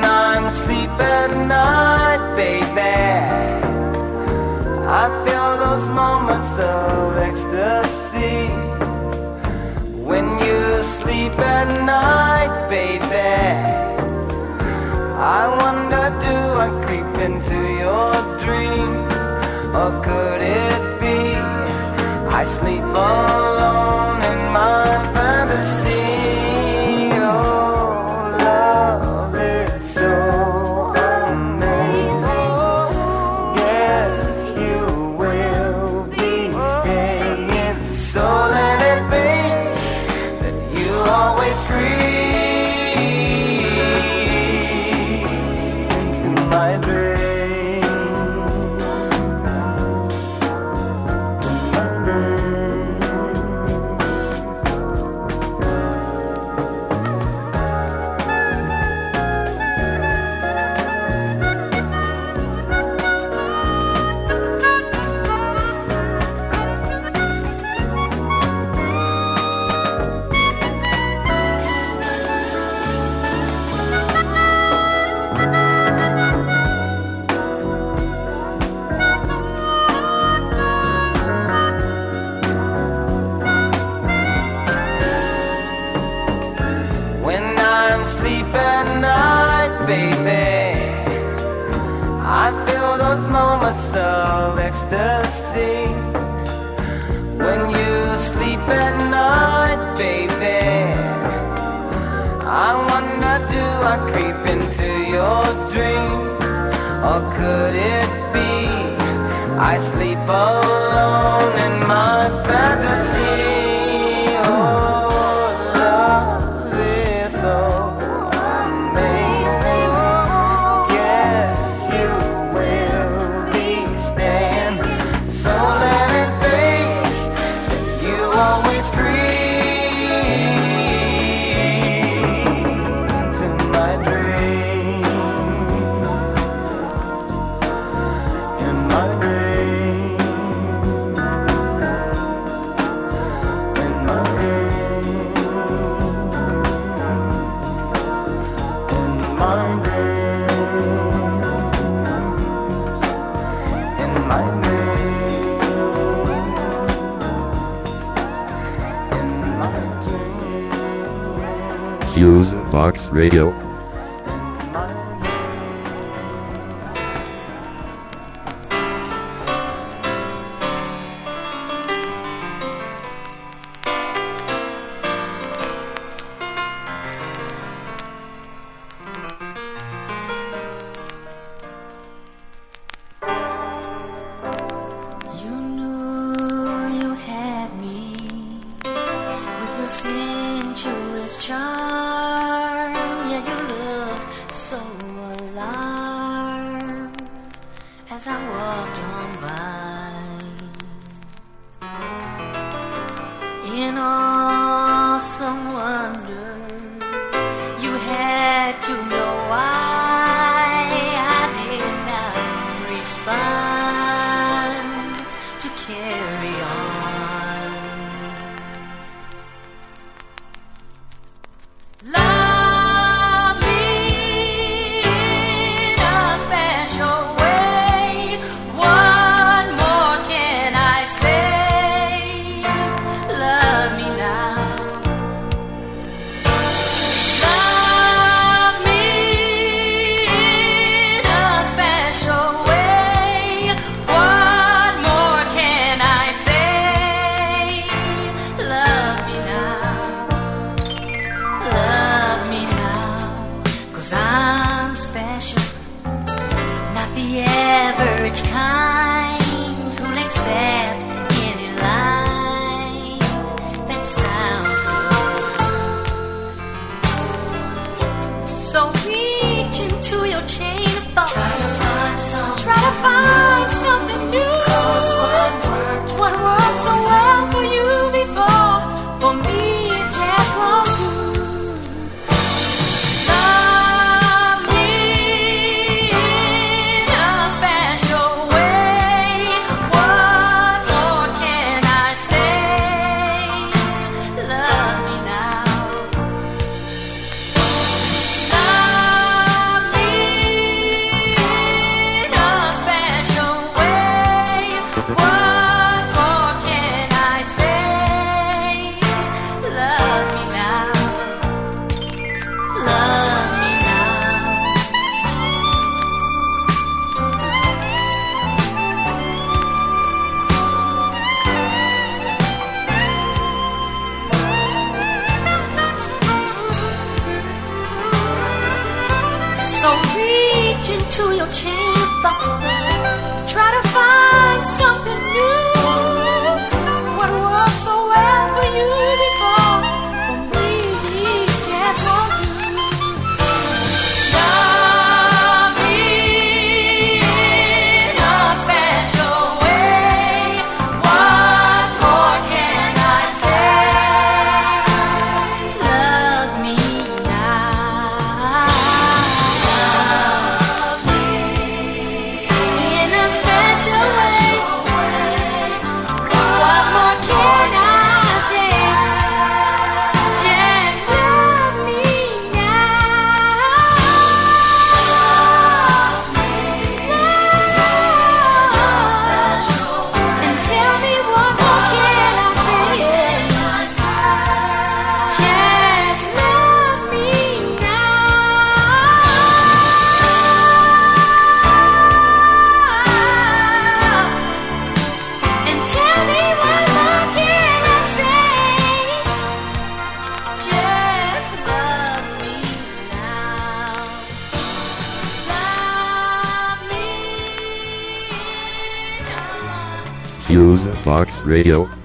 when I'm asleep at night, baby. I feel those moments of ecstasy. When you sleep at night, baby. I wonder, do I creep into your dreams? Or could it be I sleep alone? the sea. When you sleep at night, baby, I wonder do I creep into your dreams? Or could it be I sleep alone in my fantasy? Radio. Box Radio.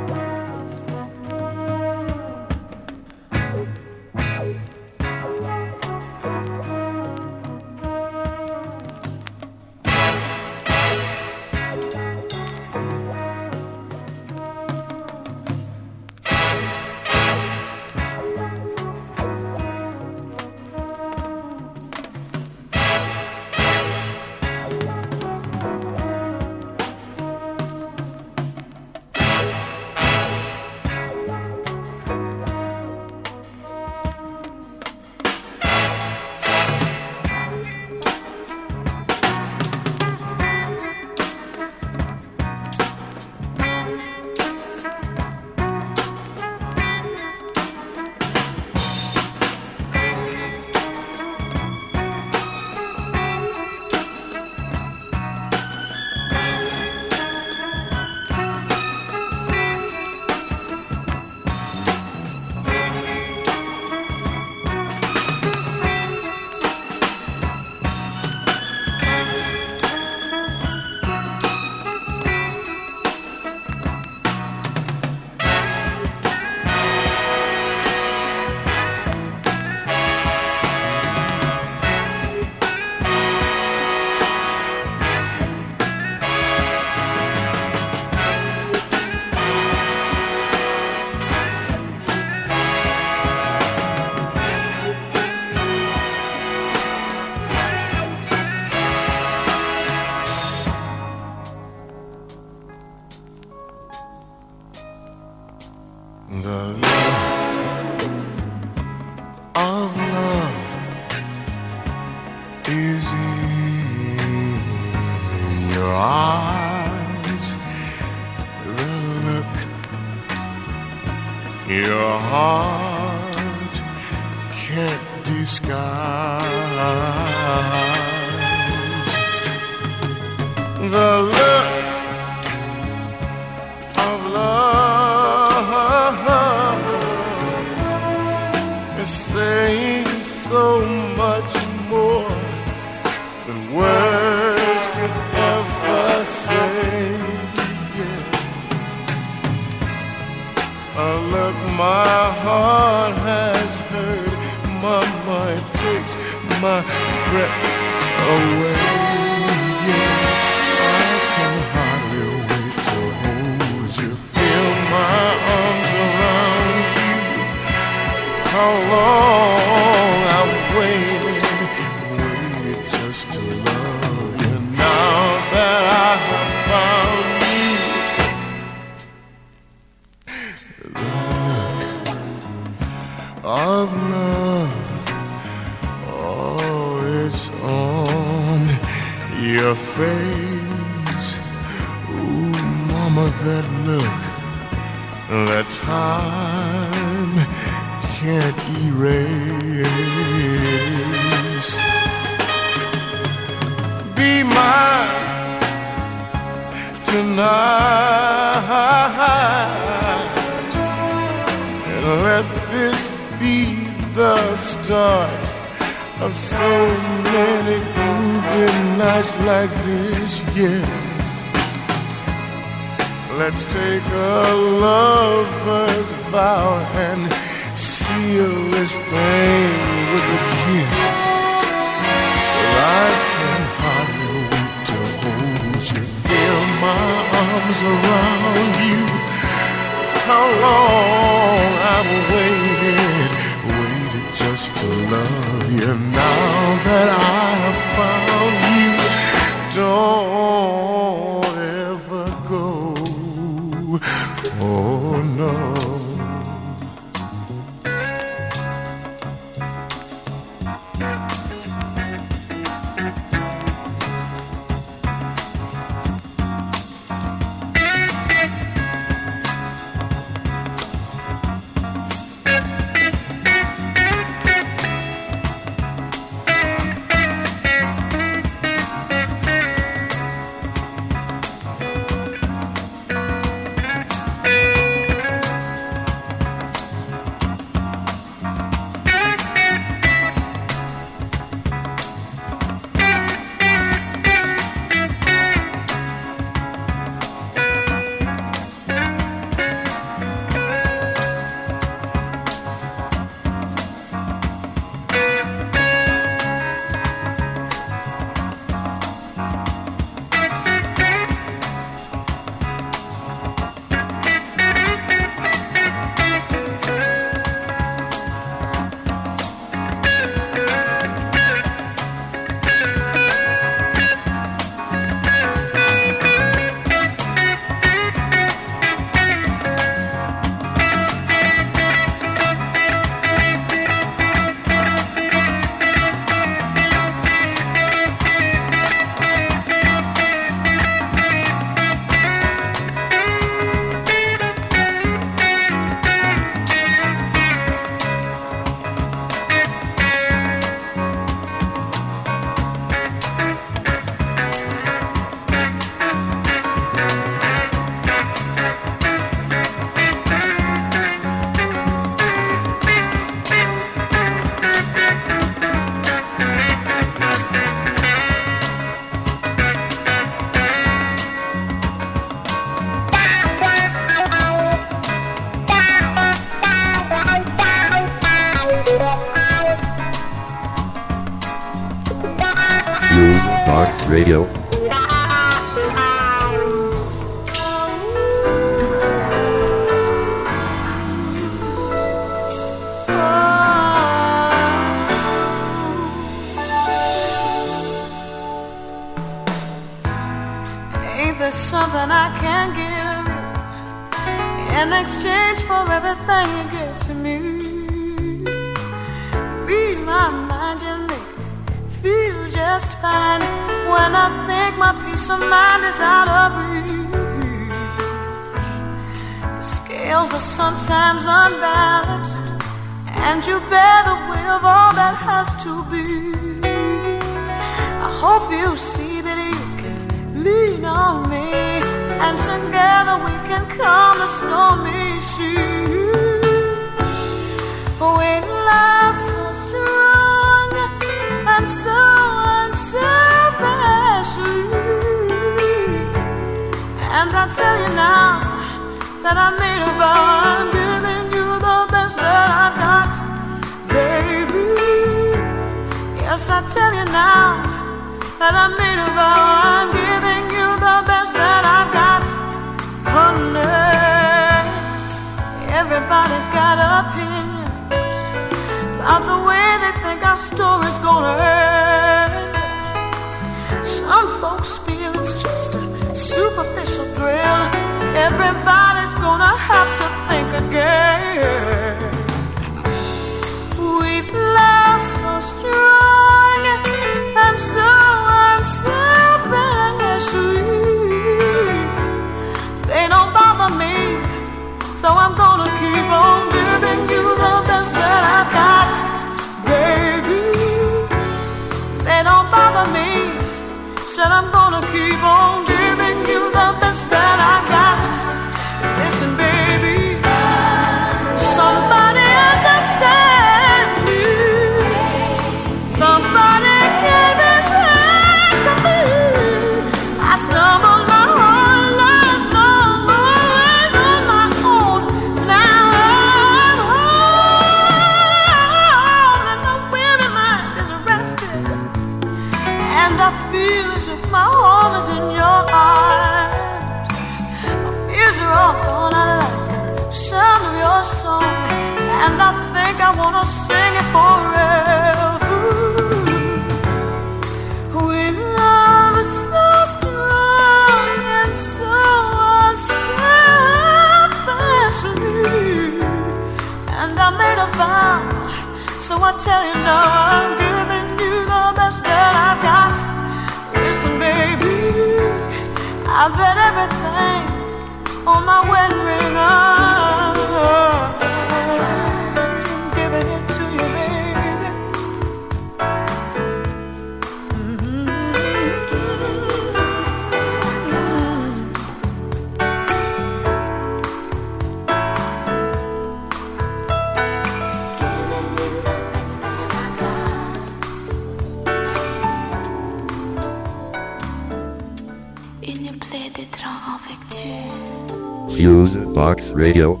Box Radio.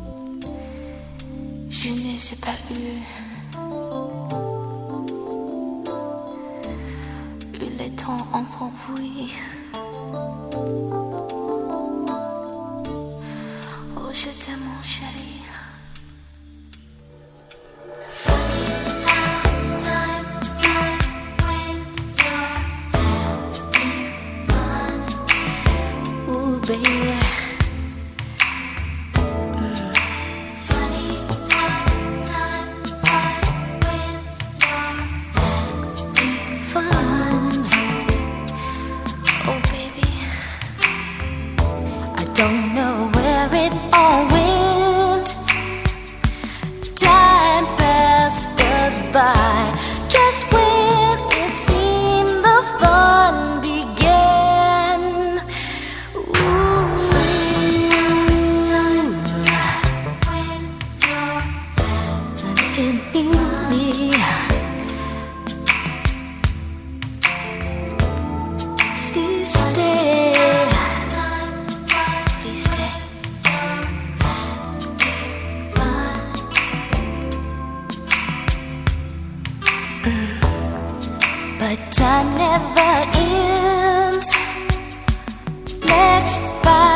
But time never ends. Let's find.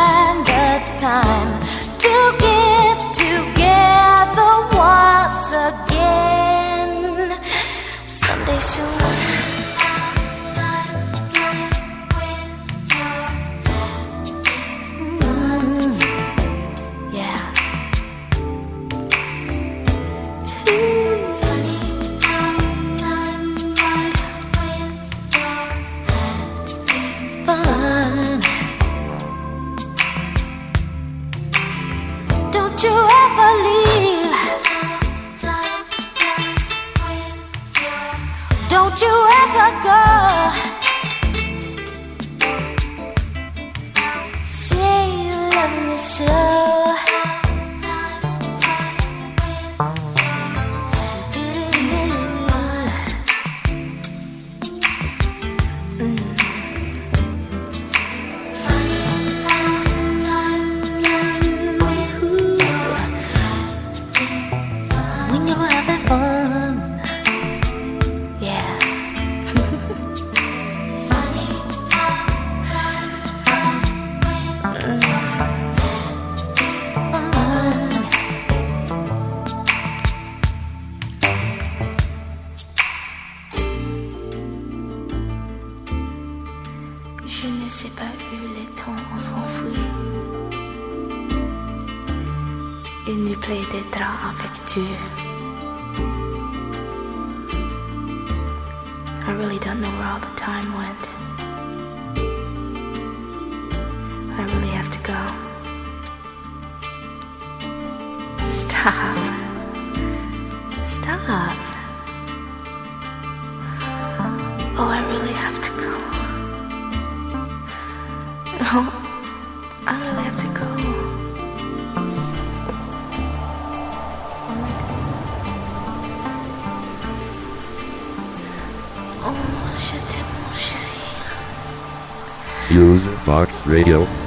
Box Radio.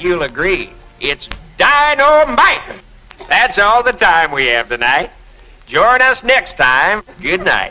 you'll agree. It's dynamite! That's all the time we have tonight. Join us next time. Good night.